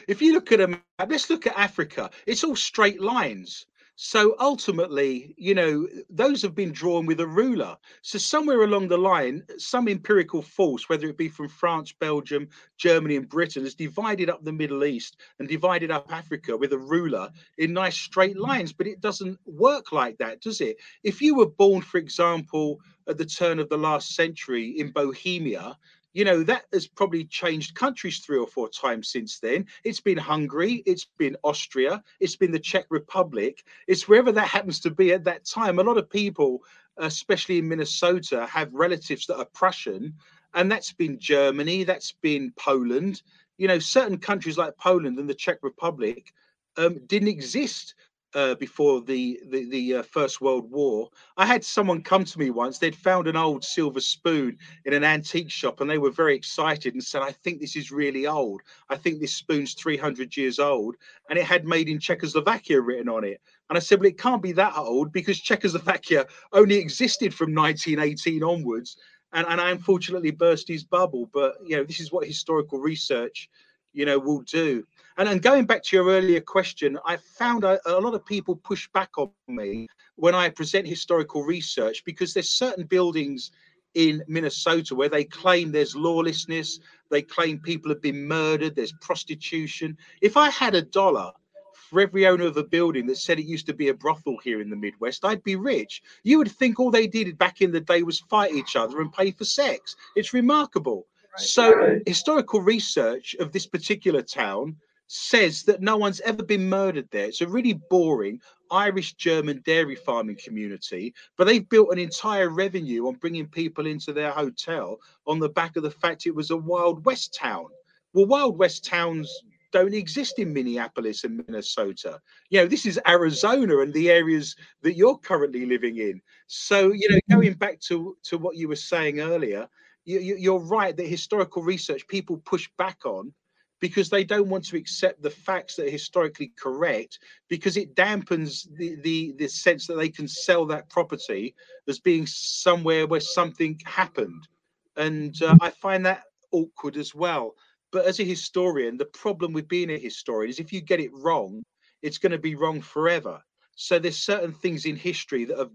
if you look at a map, let's look at Africa. It's all straight lines. So ultimately, you know, those have been drawn with a ruler. So somewhere along the line, some empirical force, whether it be from France, Belgium, Germany, and Britain, has divided up the Middle East and divided up Africa with a ruler in nice straight lines. But it doesn't work like that, does it? If you were born, for example, at the turn of the last century in Bohemia, you know that has probably changed countries three or four times since then. It's been hungary it's been austria it's been the czech republic. It's wherever that happens to be at that time. A lot of people especially in minnesota have relatives that are prussian and that's been germany that's been poland. You know certain countries like poland and the czech republic um, didn't exist uh, before the the, the uh, First World War. I had someone come to me once. They'd found an old silver spoon in an antique shop, and they were very excited and said, "I think this is really old. I think this spoon's 300 years old, and it had made in Czechoslovakia written on it." And I said, "Well, it can't be that old because Czechoslovakia only existed from 1918 onwards." And, and I unfortunately burst his bubble. But you know, this is what historical research, you know, will do. And, and going back to your earlier question, I found a, a lot of people push back on me when I present historical research because there's certain buildings in Minnesota where they claim there's lawlessness, they claim people have been murdered, there's prostitution. If I had a dollar for every owner of a building that said it used to be a brothel here in the Midwest, I'd be rich. You would think all they did back in the day was fight each other and pay for sex. It's remarkable. Right. So, right. historical research of this particular town says that no one's ever been murdered there. It's a really boring Irish German dairy farming community, but they've built an entire revenue on bringing people into their hotel on the back of the fact it was a Wild West town. Well, Wild West towns don't exist in Minneapolis and Minnesota. You know, this is Arizona and the areas that you're currently living in. So, you know, mm-hmm. going back to, to what you were saying earlier, you, you're right that historical research people push back on because they don't want to accept the facts that are historically correct because it dampens the, the, the sense that they can sell that property as being somewhere where something happened. And uh, I find that awkward as well. But as a historian, the problem with being a historian is if you get it wrong, it's going to be wrong forever. So there's certain things in history that have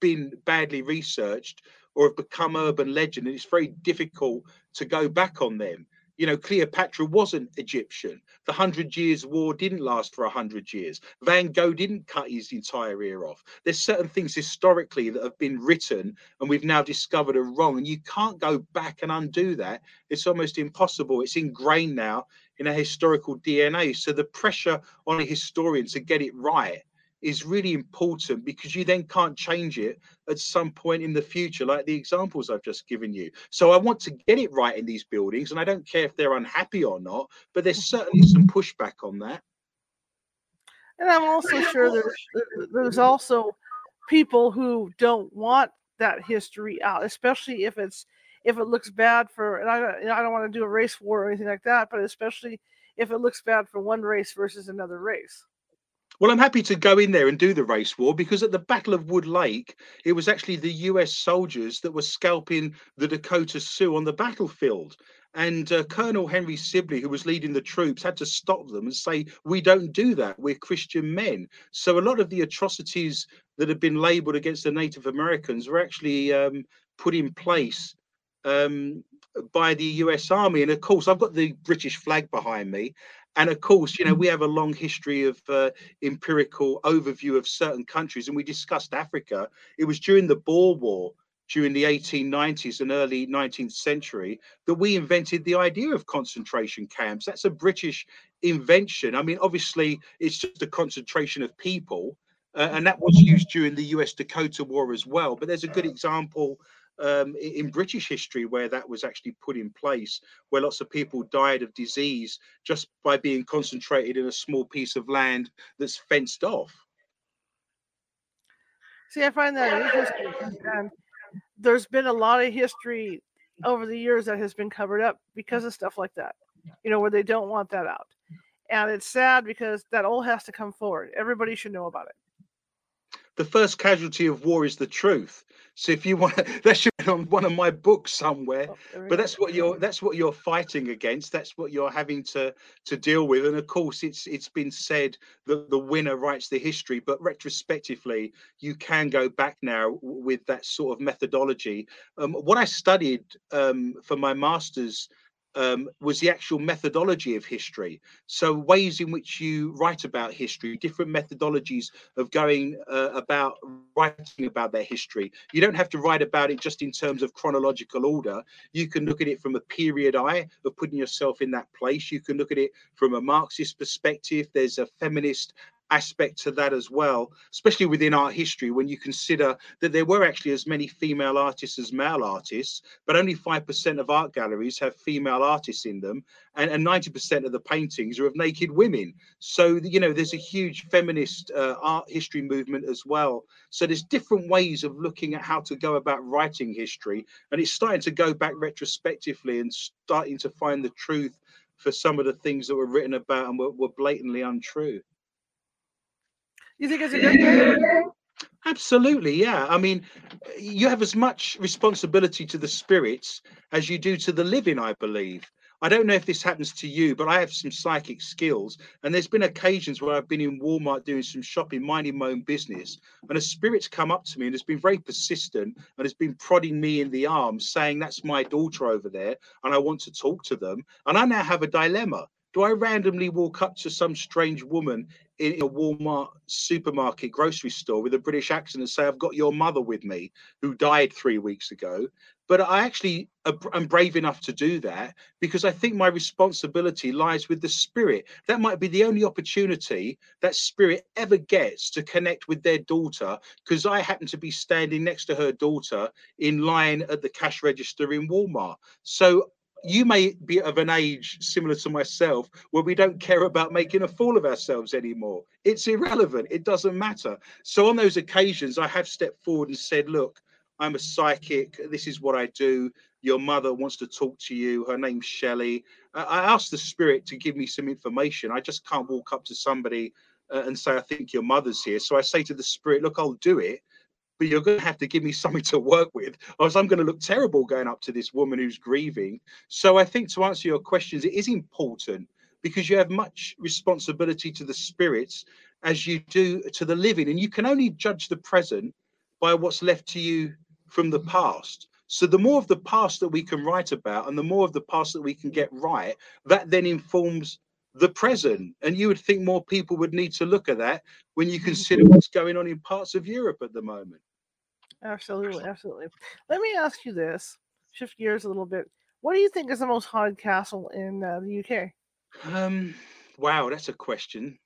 been badly researched or have become urban legend, and it's very difficult to go back on them you know, Cleopatra wasn't Egyptian. The Hundred Years' War didn't last for a hundred years. Van Gogh didn't cut his entire ear off. There's certain things historically that have been written and we've now discovered are wrong, and you can't go back and undo that. It's almost impossible. It's ingrained now in a historical DNA. So the pressure on a historian to get it right is really important because you then can't change it at some point in the future, like the examples I've just given you. So I want to get it right in these buildings, and I don't care if they're unhappy or not, but there's certainly some pushback on that. And I'm also sure there's there's also people who don't want that history out, especially if it's if it looks bad for and I don't, I don't want to do a race war or anything like that, but especially if it looks bad for one race versus another race. Well, I'm happy to go in there and do the race war because at the Battle of Wood Lake, it was actually the US soldiers that were scalping the Dakota Sioux on the battlefield. And uh, Colonel Henry Sibley, who was leading the troops, had to stop them and say, We don't do that. We're Christian men. So a lot of the atrocities that have been labeled against the Native Americans were actually um, put in place um, by the US Army. And of course, I've got the British flag behind me. And of course, you know, we have a long history of uh, empirical overview of certain countries, and we discussed Africa. It was during the Boer War, during the 1890s and early 19th century, that we invented the idea of concentration camps. That's a British invention. I mean, obviously, it's just a concentration of people, uh, and that was used during the US Dakota War as well. But there's a good example um, in British history where that was actually put in place, where lots of people died of disease just by being concentrated in a small piece of land that's fenced off. See, I find that interesting. And there's been a lot of history over the years that has been covered up because of stuff like that, you know, where they don't want that out. And it's sad because that all has to come forward. Everybody should know about it. The first casualty of war is the truth. So if you want, that should be on one of my books somewhere. Oh, but that's what you're that's what you're fighting against. That's what you're having to to deal with. And of course, it's it's been said that the winner writes the history. But retrospectively, you can go back now with that sort of methodology. Um, what I studied um, for my masters um, was the actual methodology of history. So, ways in which you write about history, different methodologies of going uh, about writing about their history. You don't have to write about it just in terms of chronological order. You can look at it from a period eye of putting yourself in that place. You can look at it from a Marxist perspective. There's a feminist aspect to that as well, especially within art history, when you consider that there were actually as many female artists as male artists, but only 5% of art galleries have female artists in them, and, and 90% of the paintings are of naked women. So, you know, there's a huge feminist uh, art history movement as well. So, there's different ways of looking at how to go about writing history, and it's starting to go back retrospectively and starting to find the truth for some of the things that were written about and were, were blatantly untrue. You think it's a good thing? Absolutely, yeah. I mean, you have as much responsibility to the spirits as you do to the living, I believe. I don't know if this happens to you, but I have some psychic skills. And there's been occasions where I've been in Walmart doing some shopping, minding my own business, and a spirit's come up to me and has been very persistent and has been prodding me in the arm, saying, That's my daughter over there, and I want to talk to them. And I now have a dilemma. Do I randomly walk up to some strange woman in a Walmart supermarket grocery store with a British accent and say, I've got your mother with me who died three weeks ago. But I actually am brave enough to do that because I think my responsibility lies with the spirit. That might be the only opportunity that spirit ever gets to connect with their daughter because I happen to be standing next to her daughter in line at the cash register in Walmart. So you may be of an age similar to myself where we don't care about making a fool of ourselves anymore. It's irrelevant. It doesn't matter. So on those occasions, I have stepped forward and said, look, I'm a psychic. This is what I do. Your mother wants to talk to you. Her name's Shelley. I asked the spirit to give me some information. I just can't walk up to somebody uh, and say, I think your mother's here. So I say to the spirit, look, I'll do it but you're going to have to give me something to work with, or else I'm going to look terrible going up to this woman who's grieving. So I think to answer your questions, it is important because you have much responsibility to the spirits as you do to the living, and you can only judge the present by what's left to you from the past. So the more of the past that we can write about, and the more of the past that we can get right, that then informs the present. And you would think more people would need to look at that when you consider what's going on in parts of Europe at the moment. Absolutely, absolutely. Let me ask you this: shift gears a little bit. What do you think is the most haunted castle in uh, the UK? Um, wow, that's a question.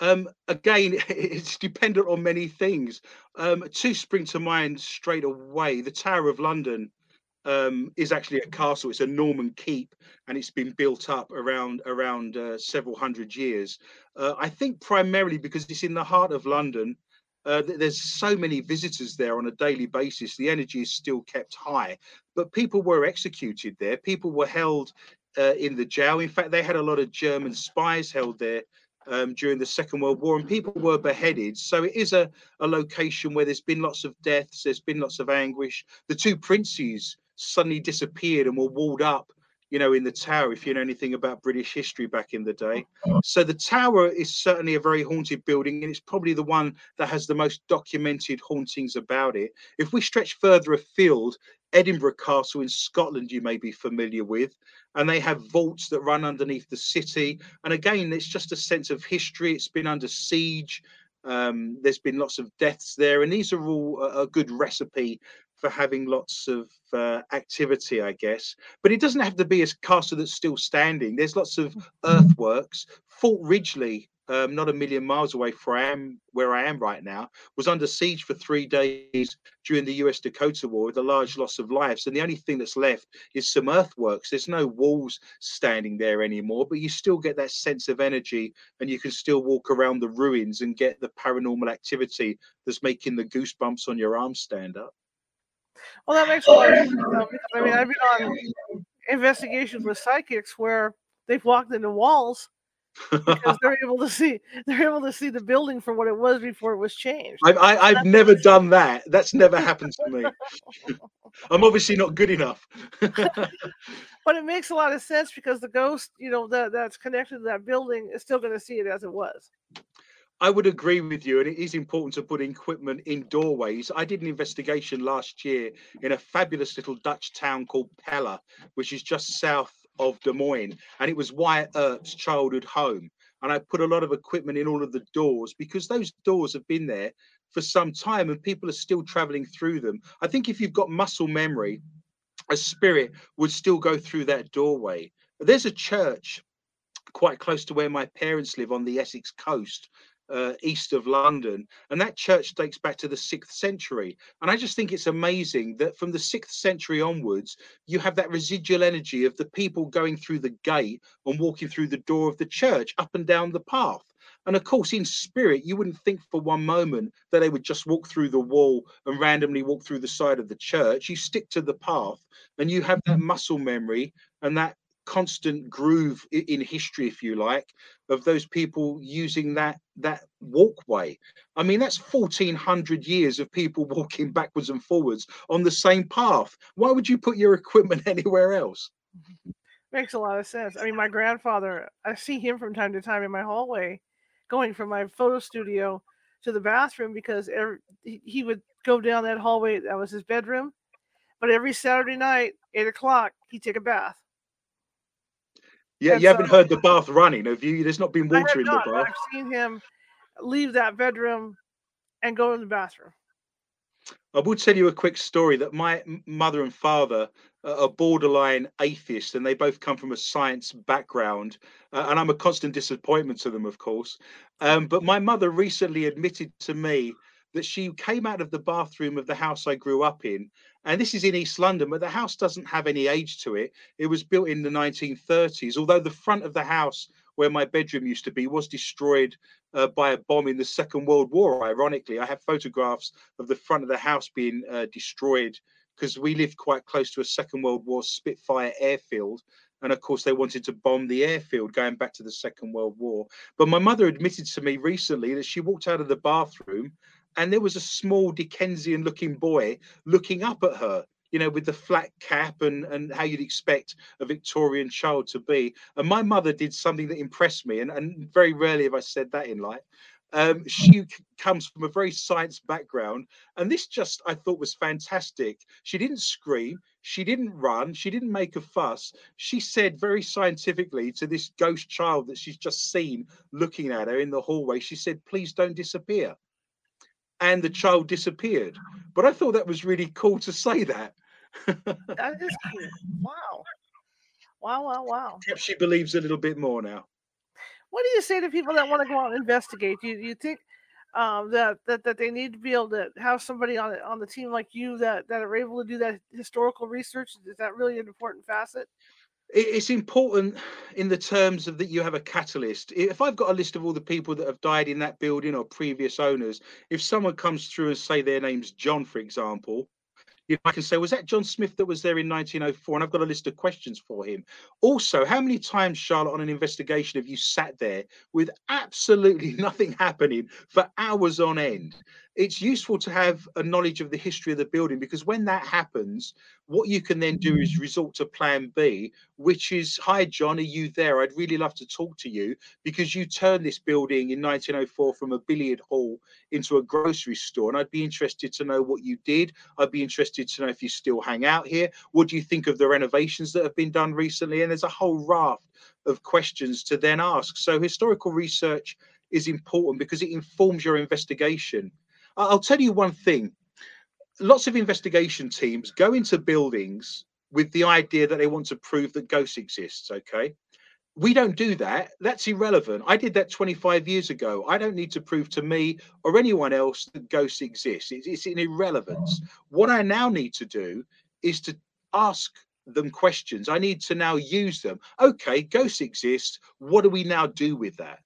Um, again, it's dependent on many things. Um, two spring to mind straight away. The Tower of London um, is actually a castle. It's a Norman keep, and it's been built up around around uh, several hundred years. Uh, I think primarily because it's in the heart of London. Uh, there's so many visitors there on a daily basis. The energy is still kept high, but people were executed there. People were held uh, in the jail. In fact, they had a lot of German spies held there um, during the Second World War, and people were beheaded. So it is a, a location where there's been lots of deaths, there's been lots of anguish. The two princes suddenly disappeared and were walled up you know, in the tower, if you know anything about British history back in the day. So the tower is certainly a very haunted building, and it's probably the one that has the most documented hauntings about it. If we stretch further afield, Edinburgh Castle in Scotland, you may be familiar with, and they have vaults that run underneath the city. And again, it's just a sense of history. It's been under siege. Um, there's been lots of deaths there, and these are all a, a good recipe for having lots of uh, activity, I guess. But it doesn't have to be a castle that's still standing. There's lots of earthworks. Fort Ridgely, um, not a million miles away from where I am, where I am right now, was under siege for three days during the US Dakota War with a large loss of lives. And the only thing that's left is some earthworks. There's no walls standing there anymore, but you still get that sense of energy and you can still walk around the ruins and get the paranormal activity that's making the goosebumps on your arm stand up. Well, that makes a lot of sense. Because, I mean, I've been on investigations with psychics where they've walked into walls because they're able to see they're able to see the building for what it was before it was changed. I, I, I've never done that. That's never happened to me. I'm obviously not good enough. but it makes a lot of sense because the ghost, you know, that that's connected to that building is still going to see it as it was. I would agree with you, and it is important to put equipment in doorways. I did an investigation last year in a fabulous little Dutch town called Pella, which is just south of Des Moines, and it was Wyatt Earp's childhood home. And I put a lot of equipment in all of the doors because those doors have been there for some time and people are still traveling through them. I think if you've got muscle memory, a spirit would still go through that doorway. There's a church quite close to where my parents live on the Essex coast uh, east of London, and that church dates back to the sixth century. And I just think it's amazing that from the sixth century onwards, you have that residual energy of the people going through the gate and walking through the door of the church up and down the path. And of course, in spirit, you wouldn't think for one moment that they would just walk through the wall and randomly walk through the side of the church. You stick to the path and you have that muscle memory and that constant groove in history, if you like, of those people using that that walkway. I mean, that's 1400 years of people walking backwards and forwards on the same path. Why would you put your equipment anywhere else? Makes a lot of sense. I mean, my grandfather, I see him from time to time in my hallway going from my photo studio to the bathroom because every, he would go down that hallway. That was his bedroom. But every Saturday night, eight o'clock, he'd take a bath. Yeah, and you so, haven't heard the bath running, have you? There's not been water in not, the bath. I've seen him leave that bedroom and go in the bathroom. I will tell you a quick story that my mother and father are borderline atheists, and they both come from a science background. Uh, and I'm a constant disappointment to them, of course. Um, but my mother recently admitted to me that she came out of the bathroom of the house I grew up in. And this is in East London, but the house doesn't have any age to it. It was built in the 1930s, although the front of the house where my bedroom used to be was destroyed uh, by a bomb in the Second World War. Ironically, I have photographs of the front of the house being uh, destroyed because we lived quite close to a Second World War Spitfire airfield. And of course, they wanted to bomb the airfield going back to the Second World War. But my mother admitted to me recently that she walked out of the bathroom and there was a small Dickensian looking boy looking up at her you know, with the flat cap and and how you'd expect a Victorian child to be. And my mother did something that impressed me, and, and very rarely have I said that in life. Um, she comes from a very science background, and this just I thought was fantastic. She didn't scream, she didn't run, she didn't make a fuss. She said very scientifically to this ghost child that she's just seen looking at her in the hallway, she said, Please don't disappear and the child disappeared. But I thought that was really cool to say that. that is cool. Wow. Wow, wow, wow. Perhaps she believes a little bit more now. What do you say to people that want to go out and investigate? Do you, you think um, that, that that they need to be able to have somebody on on the team like you that that are able to do that historical research? Is that really an important facet? It's important in the terms of that you have a catalyst. If I've got a list of all the people that have died in that building or previous owners, if someone comes through and say their name's John, for example, you know, I can say, was that John Smith that was there in 1904? And I've got a list of questions for him. Also, how many times, Charlotte, on an investigation have you sat there with absolutely nothing happening for hours on end? It's useful to have a knowledge of the history of the building because when that happens, what you can then do is resort to plan B, which is, hi, John, are you there? I'd really love to talk to you because you turned this building in 1904 from a billiard hall into a grocery store. And I'd be interested to know what you did. I'd be interested to know if you still hang out here. What do you think of the renovations that have been done recently? And there's a whole raft of questions to then ask. So historical research is important because it informs your investigation. I'll tell you one thing. Lots of investigation teams go into buildings with the idea that they want to prove that ghosts exist. okay? We don't do that. That's irrelevant. I did that 25 years ago. I don't need to prove to me or anyone else that ghosts exist. It's, it's an irrelevance. What i now need to do is to ask them questions. I need to now use them. Okay ghosts exist. What do we now do with that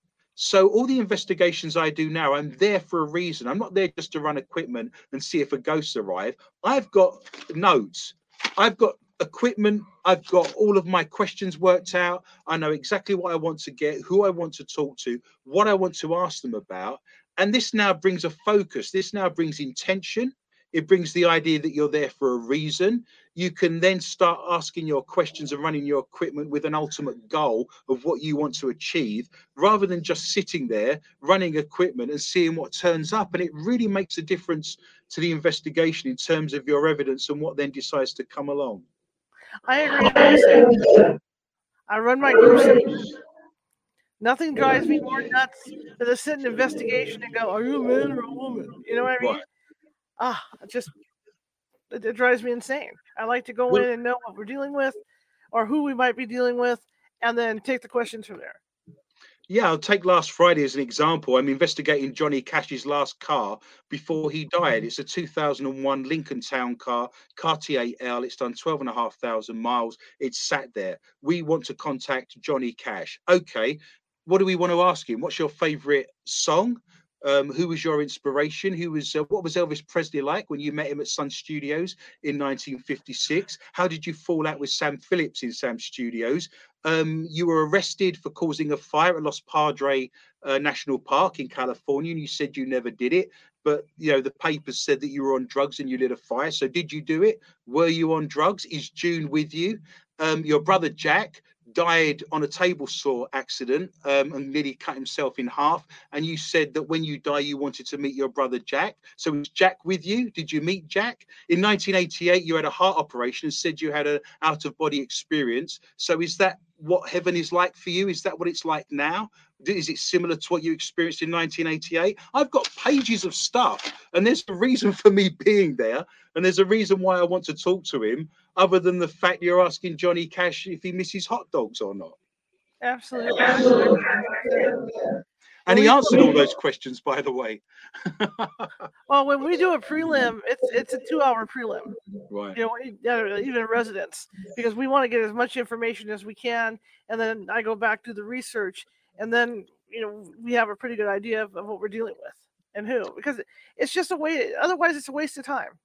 so all the investigations I do now, I'm there for a reason. I'm not there just to run equipment and see if a ghost arrive. I've got notes. I've got equipment. I've got all of my questions worked out. I know exactly what I want to get, who I want to talk to, what I want to ask them about. And this now brings a focus. This now brings intention. It brings the idea that you're there for a reason. You can then start asking your questions and running your equipment with an ultimate goal of what you want to achieve rather than just sitting there running equipment and seeing what turns up. And it really makes a difference to the investigation in terms of your evidence and what then decides to come along. I agree. I run my groups. Nothing drives me more nuts than to sit in investigation and go, "Are you a man or a woman?" You know what I mean? Right. Ah, it just it, it, drives me insane. I like to go in and know what we're dealing with, or who we might be dealing with, and then take the questions from there. Yeah, I'll take last Friday as an example. I'm investigating Johnny Cash's last car before he died. It's a 2001 Lincoln Town car, Cartier L. It's done 12,500 miles. It's sat there. We want to contact Johnny Cash. Okay, what do we want to ask him? What's your favorite song? Um, who was your inspiration? Who was uh, what was Elvis Presley like when you met him at Sun Studios in 1956? How did you fall out with Sam Phillips in Sun Studios? Um, you were arrested for causing a fire at Los Padre uh, National Park in California, and you said you never did it. But you know the papers said that you were on drugs and you lit a fire. So did you do it? Were you on drugs? Is June with you? Um, your brother Jack died on a table saw accident um, and nearly cut himself in half. And you said that when you die, you wanted to meet your brother Jack. So was Jack with you? Did you meet Jack? In 1988, you had a heart operation and said you had an out of body experience. So is that what heaven is like for you? Is that what it's like now? Is it similar to what you experienced in 1988? I've got pages of stuff, and there's a reason for me being there, and there's a reason why I want to talk to him, other than the fact you're asking Johnny Cash if he misses hot dogs or not. Absolutely. And he answered all those questions, by the way. well, when we do a prelim, it's it's a two-hour prelim. Right. You know, uh, even residents, because we want to get as much information as we can, and then I go back to the research, and then you know we have a pretty good idea of, of what we're dealing with and who, because it's just a way. Otherwise, it's a waste of time.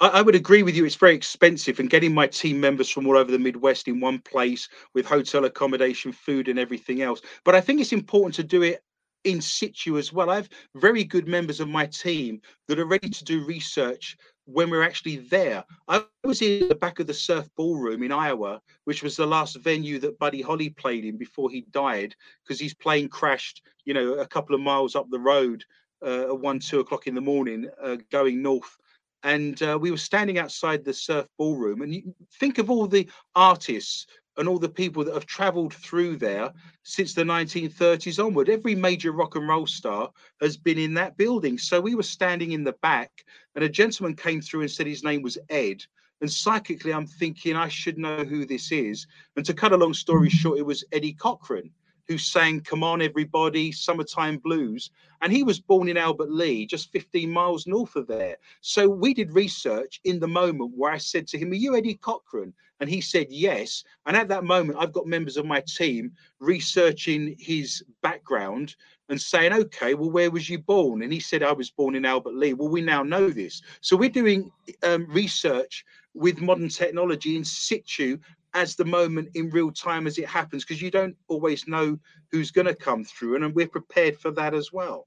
I would agree with you. It's very expensive, and getting my team members from all over the Midwest in one place with hotel accommodation, food, and everything else. But I think it's important to do it in situ as well. I have very good members of my team that are ready to do research when we're actually there. I was in the back of the Surf Ballroom in Iowa, which was the last venue that Buddy Holly played in before he died because his plane crashed, you know, a couple of miles up the road uh, at one, two o'clock in the morning, uh, going north and uh, we were standing outside the surf ballroom and you think of all the artists and all the people that have traveled through there since the 1930s onward. Every major rock and roll star has been in that building. So we were standing in the back and a gentleman came through and said his name was ed. And psychically i'm thinking i should know who this is. And to cut a long story short it was eddie cochran who sang Come On Everybody, Summertime Blues. And he was born in Albert Lea, just 15 miles north of there. So we did research in the moment where I said to him, Are you Eddie Cochran? And he said, Yes. And at that moment, I've got members of my team researching his background and saying, Okay, well, where was you born? And he said, I was born in Albert Lea. Well, we now know this. So we're doing um, research with modern technology in situ as the moment in real time as it happens because you don't always know who's going to come through and, and we're prepared for that as well.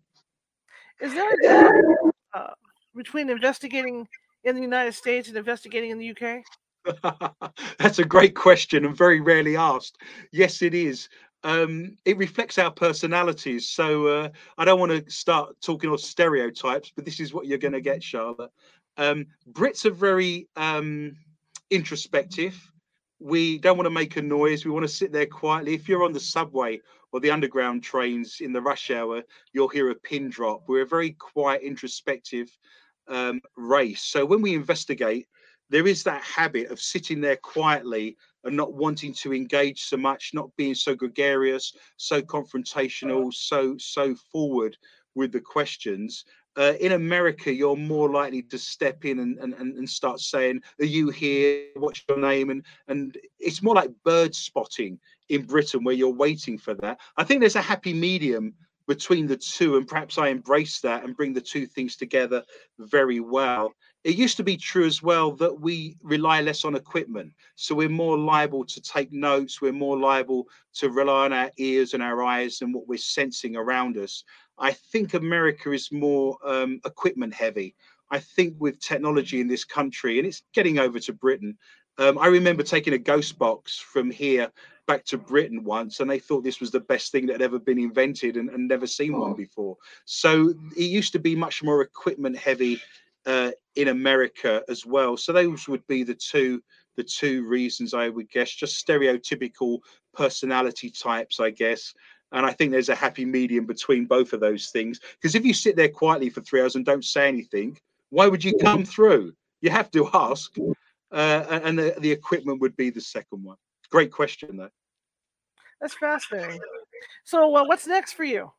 Is there a difference uh, between investigating in the united states and investigating in the uk that's a great question and very rarely asked. Yes it is. Um, it reflects our personalities so uh, i don't want to start talking of stereotypes but this is what you're going to get charlotte. Um, brits are very um, introspective we don't want to make a noise. We want to sit there quietly. If you're on the subway or the underground trains in the rush hour, you'll hear a pin drop. We're a very quiet, introspective um, race. So when we investigate, there is that habit of sitting there quietly and not wanting to engage so much, not being so gregarious, so confrontational, so so forward with the questions uh, in America, you're more likely to step in and, and, and start saying, Are you here? What's your name? And and it's more like bird spotting in Britain where you're waiting for that. I think there's a happy medium between the two, and perhaps I embrace that and bring the two things together very well. It used to be true as well that we rely less on equipment. So we're more liable to take notes, we're more liable to rely on our ears and our eyes and what we're sensing around us. I think America is more um, equipment heavy. I think with technology in this country, and it's getting over to Britain. Um, I remember taking a ghost box from here back to Britain once, and they thought this was the best thing that had ever been invented and, and never seen one before. So it used to be much more equipment heavy uh, in America as well. So those would be the two the two reasons I would guess, just stereotypical personality types, I guess. And I think there's a happy medium between both of those things. Because if you sit there quietly for three hours and don't say anything, why would you come through? You have to ask. Uh, and the, the equipment would be the second one. Great question, though. That's fascinating. So, uh, what's next for you?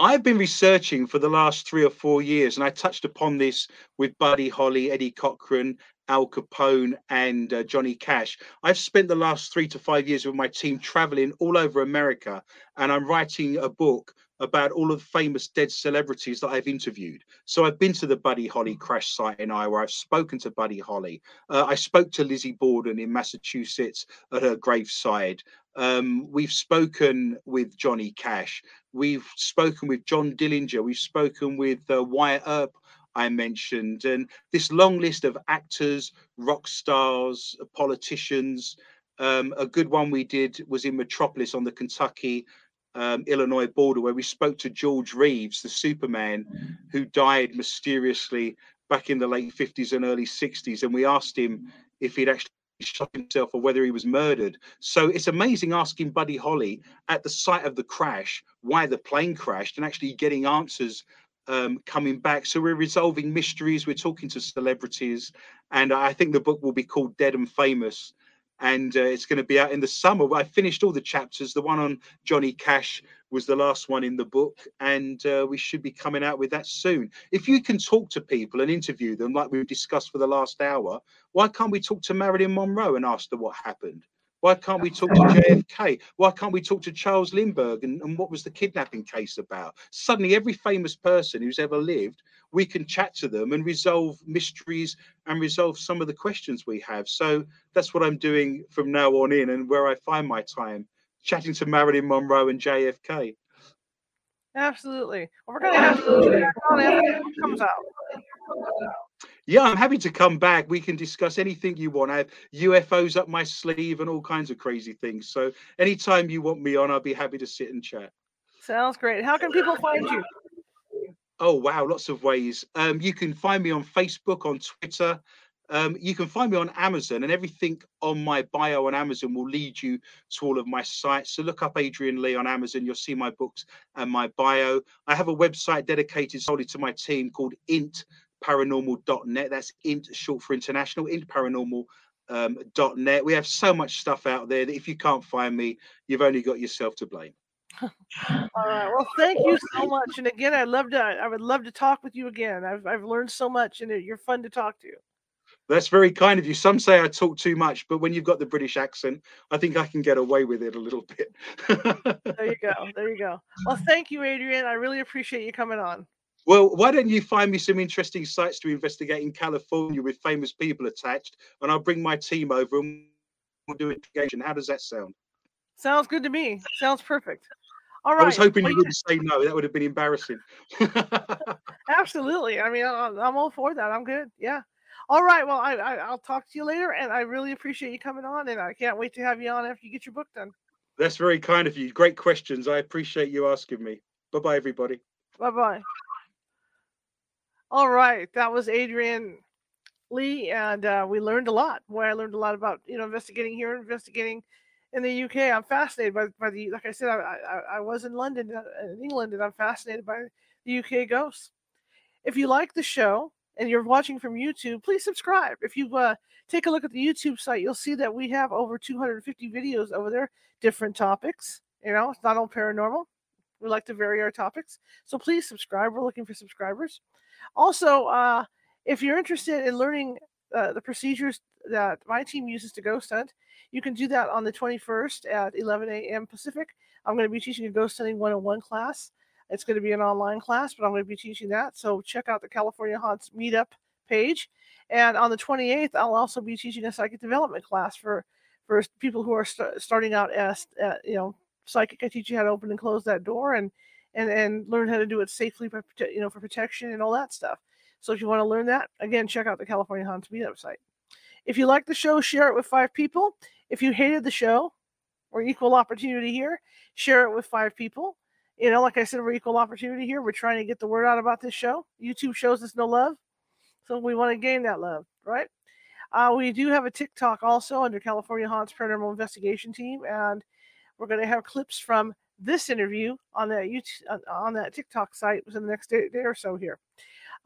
I've been researching for the last three or four years, and I touched upon this with Buddy Holly, Eddie Cochran, Al Capone, and uh, Johnny Cash. I've spent the last three to five years with my team traveling all over America, and I'm writing a book about all of the famous dead celebrities that I've interviewed. So I've been to the Buddy Holly crash site in Iowa. I've spoken to Buddy Holly. Uh, I spoke to Lizzie Borden in Massachusetts at her graveside. Um, we've spoken with Johnny Cash. We've spoken with John Dillinger. We've spoken with uh, Wyatt Earp. I mentioned, and this long list of actors, rock stars, politicians. Um, a good one we did was in Metropolis on the Kentucky um, Illinois border, where we spoke to George Reeves, the Superman, who died mysteriously back in the late 50s and early 60s. And we asked him if he'd actually shot himself or whether he was murdered. So it's amazing asking Buddy Holly at the site of the crash why the plane crashed and actually getting answers um, coming back. So we're resolving mysteries, we're talking to celebrities, and I think the book will be called Dead and Famous and uh, it's going to be out in the summer. I finished all the chapters. The one on Johnny Cash was the last one in the book, and uh, we should be coming out with that soon. If you can talk to people and interview them like we've discussed for the last hour, why can't we talk to Marilyn Monroe and ask her what happened? Why can't we talk to JFK? Why can't we talk to Charles Lindbergh and, and what was the kidnapping case about? Suddenly, every famous person who's ever lived, we can chat to them and resolve mysteries and resolve some of the questions we have. So that's what I'm doing from now on in and where I find my time chatting to Marilyn Monroe and JFK. Absolutely. Well, we're going to have to comes out. Yeah, I'm happy to come back. We can discuss anything you want. I have UFOs up my sleeve and all kinds of crazy things. So anytime you want me on, I'll be happy to sit and chat. Sounds great. How can people find you? Oh wow, lots of ways. Um, you can find me on Facebook, on Twitter. Um, you can find me on Amazon, and everything on my bio on Amazon will lead you to all of my sites. So look up Adrian Lee on Amazon. You'll see my books and my bio. I have a website dedicated solely to my team called Int paranormal.net. That's int short for international, int paranormal. Um, .net. We have so much stuff out there that if you can't find me, you've only got yourself to blame. All right. Well, thank you so much. And again, I'd love to. I would love to talk with you again. I've I've learned so much, and you're fun to talk to. That's very kind of you. Some say I talk too much, but when you've got the British accent, I think I can get away with it a little bit. there you go. There you go. Well, thank you, Adrian. I really appreciate you coming on. Well, why don't you find me some interesting sites to investigate in California with famous people attached, and I'll bring my team over and we'll do investigation. How does that sound? Sounds good to me. Sounds perfect. All right. I was hoping you wouldn't say no. That would have been embarrassing. Absolutely. I mean, I'm all for that. I'm good. Yeah. All right. Well, I, I will talk to you later, and I really appreciate you coming on, and I can't wait to have you on after you get your book done. That's very kind of you. Great questions. I appreciate you asking me. Bye bye, everybody. Bye bye. All right, that was Adrian Lee, and uh, we learned a lot. Boy, I learned a lot about you know investigating here, investigating in the UK. I'm fascinated by, by the like I said, I, I, I was in London, uh, in England, and I'm fascinated by the UK ghosts. If you like the show and you're watching from YouTube, please subscribe. If you uh, take a look at the YouTube site, you'll see that we have over 250 videos over there, different topics. You know, it's not all paranormal. We like to vary our topics, so please subscribe. We're looking for subscribers. Also, uh, if you're interested in learning uh, the procedures that my team uses to ghost hunt, you can do that on the 21st at 11 a.m. Pacific. I'm going to be teaching a ghost hunting 101 class. It's going to be an online class, but I'm going to be teaching that. So check out the California Haunts Meetup page. And on the 28th, I'll also be teaching a psychic development class for for people who are st- starting out as uh, you know psychic. I teach you how to open and close that door and and and learn how to do it safely, for, you know, for protection and all that stuff. So if you want to learn that, again, check out the California Haunts Meetup site. If you like the show, share it with five people. If you hated the show, or equal opportunity here, share it with five people. You know, like I said, we're equal opportunity here. We're trying to get the word out about this show. YouTube shows us no love, so we want to gain that love, right? Uh, we do have a TikTok also under California Haunts Paranormal Investigation Team, and we're going to have clips from this interview on that YouTube, on that TikTok site within the next day, day or so here.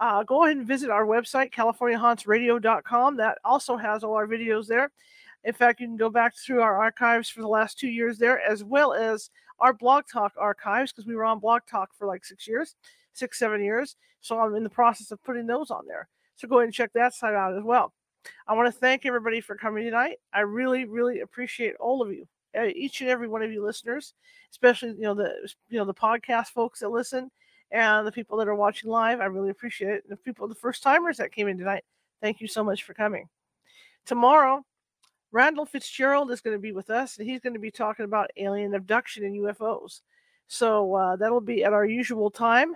Uh, go ahead and visit our website, CaliforniaHauntsRadio.com. That also has all our videos there. In fact, you can go back through our archives for the last two years there, as well as our Blog Talk archives, because we were on Blog Talk for like six years, six, seven years. So I'm in the process of putting those on there. So go ahead and check that site out as well. I want to thank everybody for coming tonight. I really, really appreciate all of you, each and every one of you listeners, especially you know the you know the podcast folks that listen and the people that are watching live. I really appreciate it. And the people, the first timers that came in tonight, thank you so much for coming. Tomorrow, Randall Fitzgerald is going to be with us, and he's going to be talking about alien abduction and UFOs. So uh, that'll be at our usual time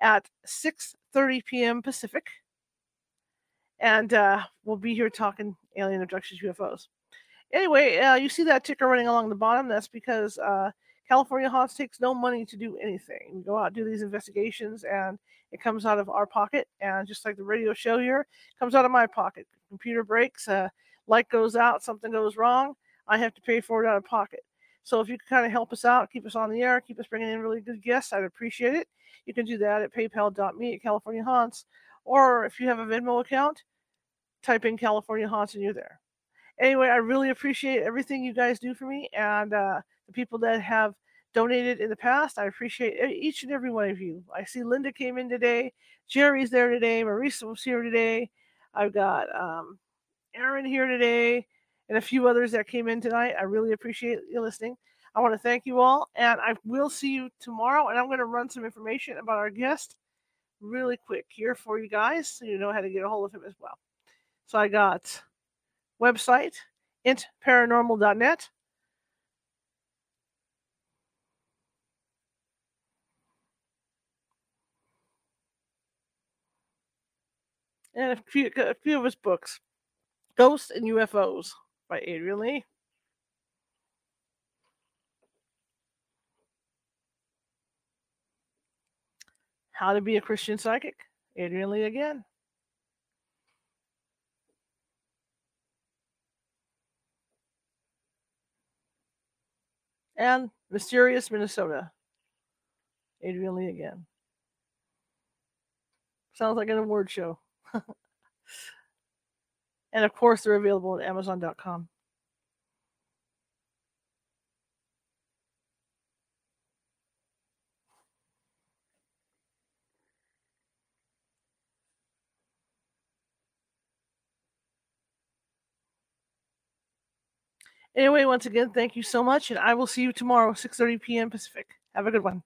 at 6:30 p.m. Pacific, and uh, we'll be here talking alien abductions, UFOs. Anyway, uh, you see that ticker running along the bottom. That's because uh, California Haunts takes no money to do anything. We go out do these investigations, and it comes out of our pocket. And just like the radio show here, comes out of my pocket. Computer breaks. Uh, light goes out, something goes wrong, I have to pay for it out of pocket. So if you can kind of help us out, keep us on the air, keep us bringing in really good guests, I'd appreciate it. You can do that at paypal.me at California Haunts. Or if you have a Venmo account, type in California Haunts and you're there. Anyway, I really appreciate everything you guys do for me and uh, the people that have donated in the past. I appreciate each and every one of you. I see Linda came in today. Jerry's there today. Marisa was here today. I've got um, Aaron here today, and a few others that came in tonight. I really appreciate you listening. I want to thank you all, and I will see you tomorrow. And I'm going to run some information about our guest really quick here for you guys so you know how to get a hold of him as well. So I got website intparanormal.net. And a few, a few of his books. Ghosts and UFOs by Adrian Lee. How to be a Christian psychic, Adrian Lee again. And Mysterious Minnesota, Adrian Lee again. Sounds like an award show. And of course, they're available at Amazon.com. Anyway, once again, thank you so much, and I will see you tomorrow, 6:30 p.m. Pacific. Have a good one.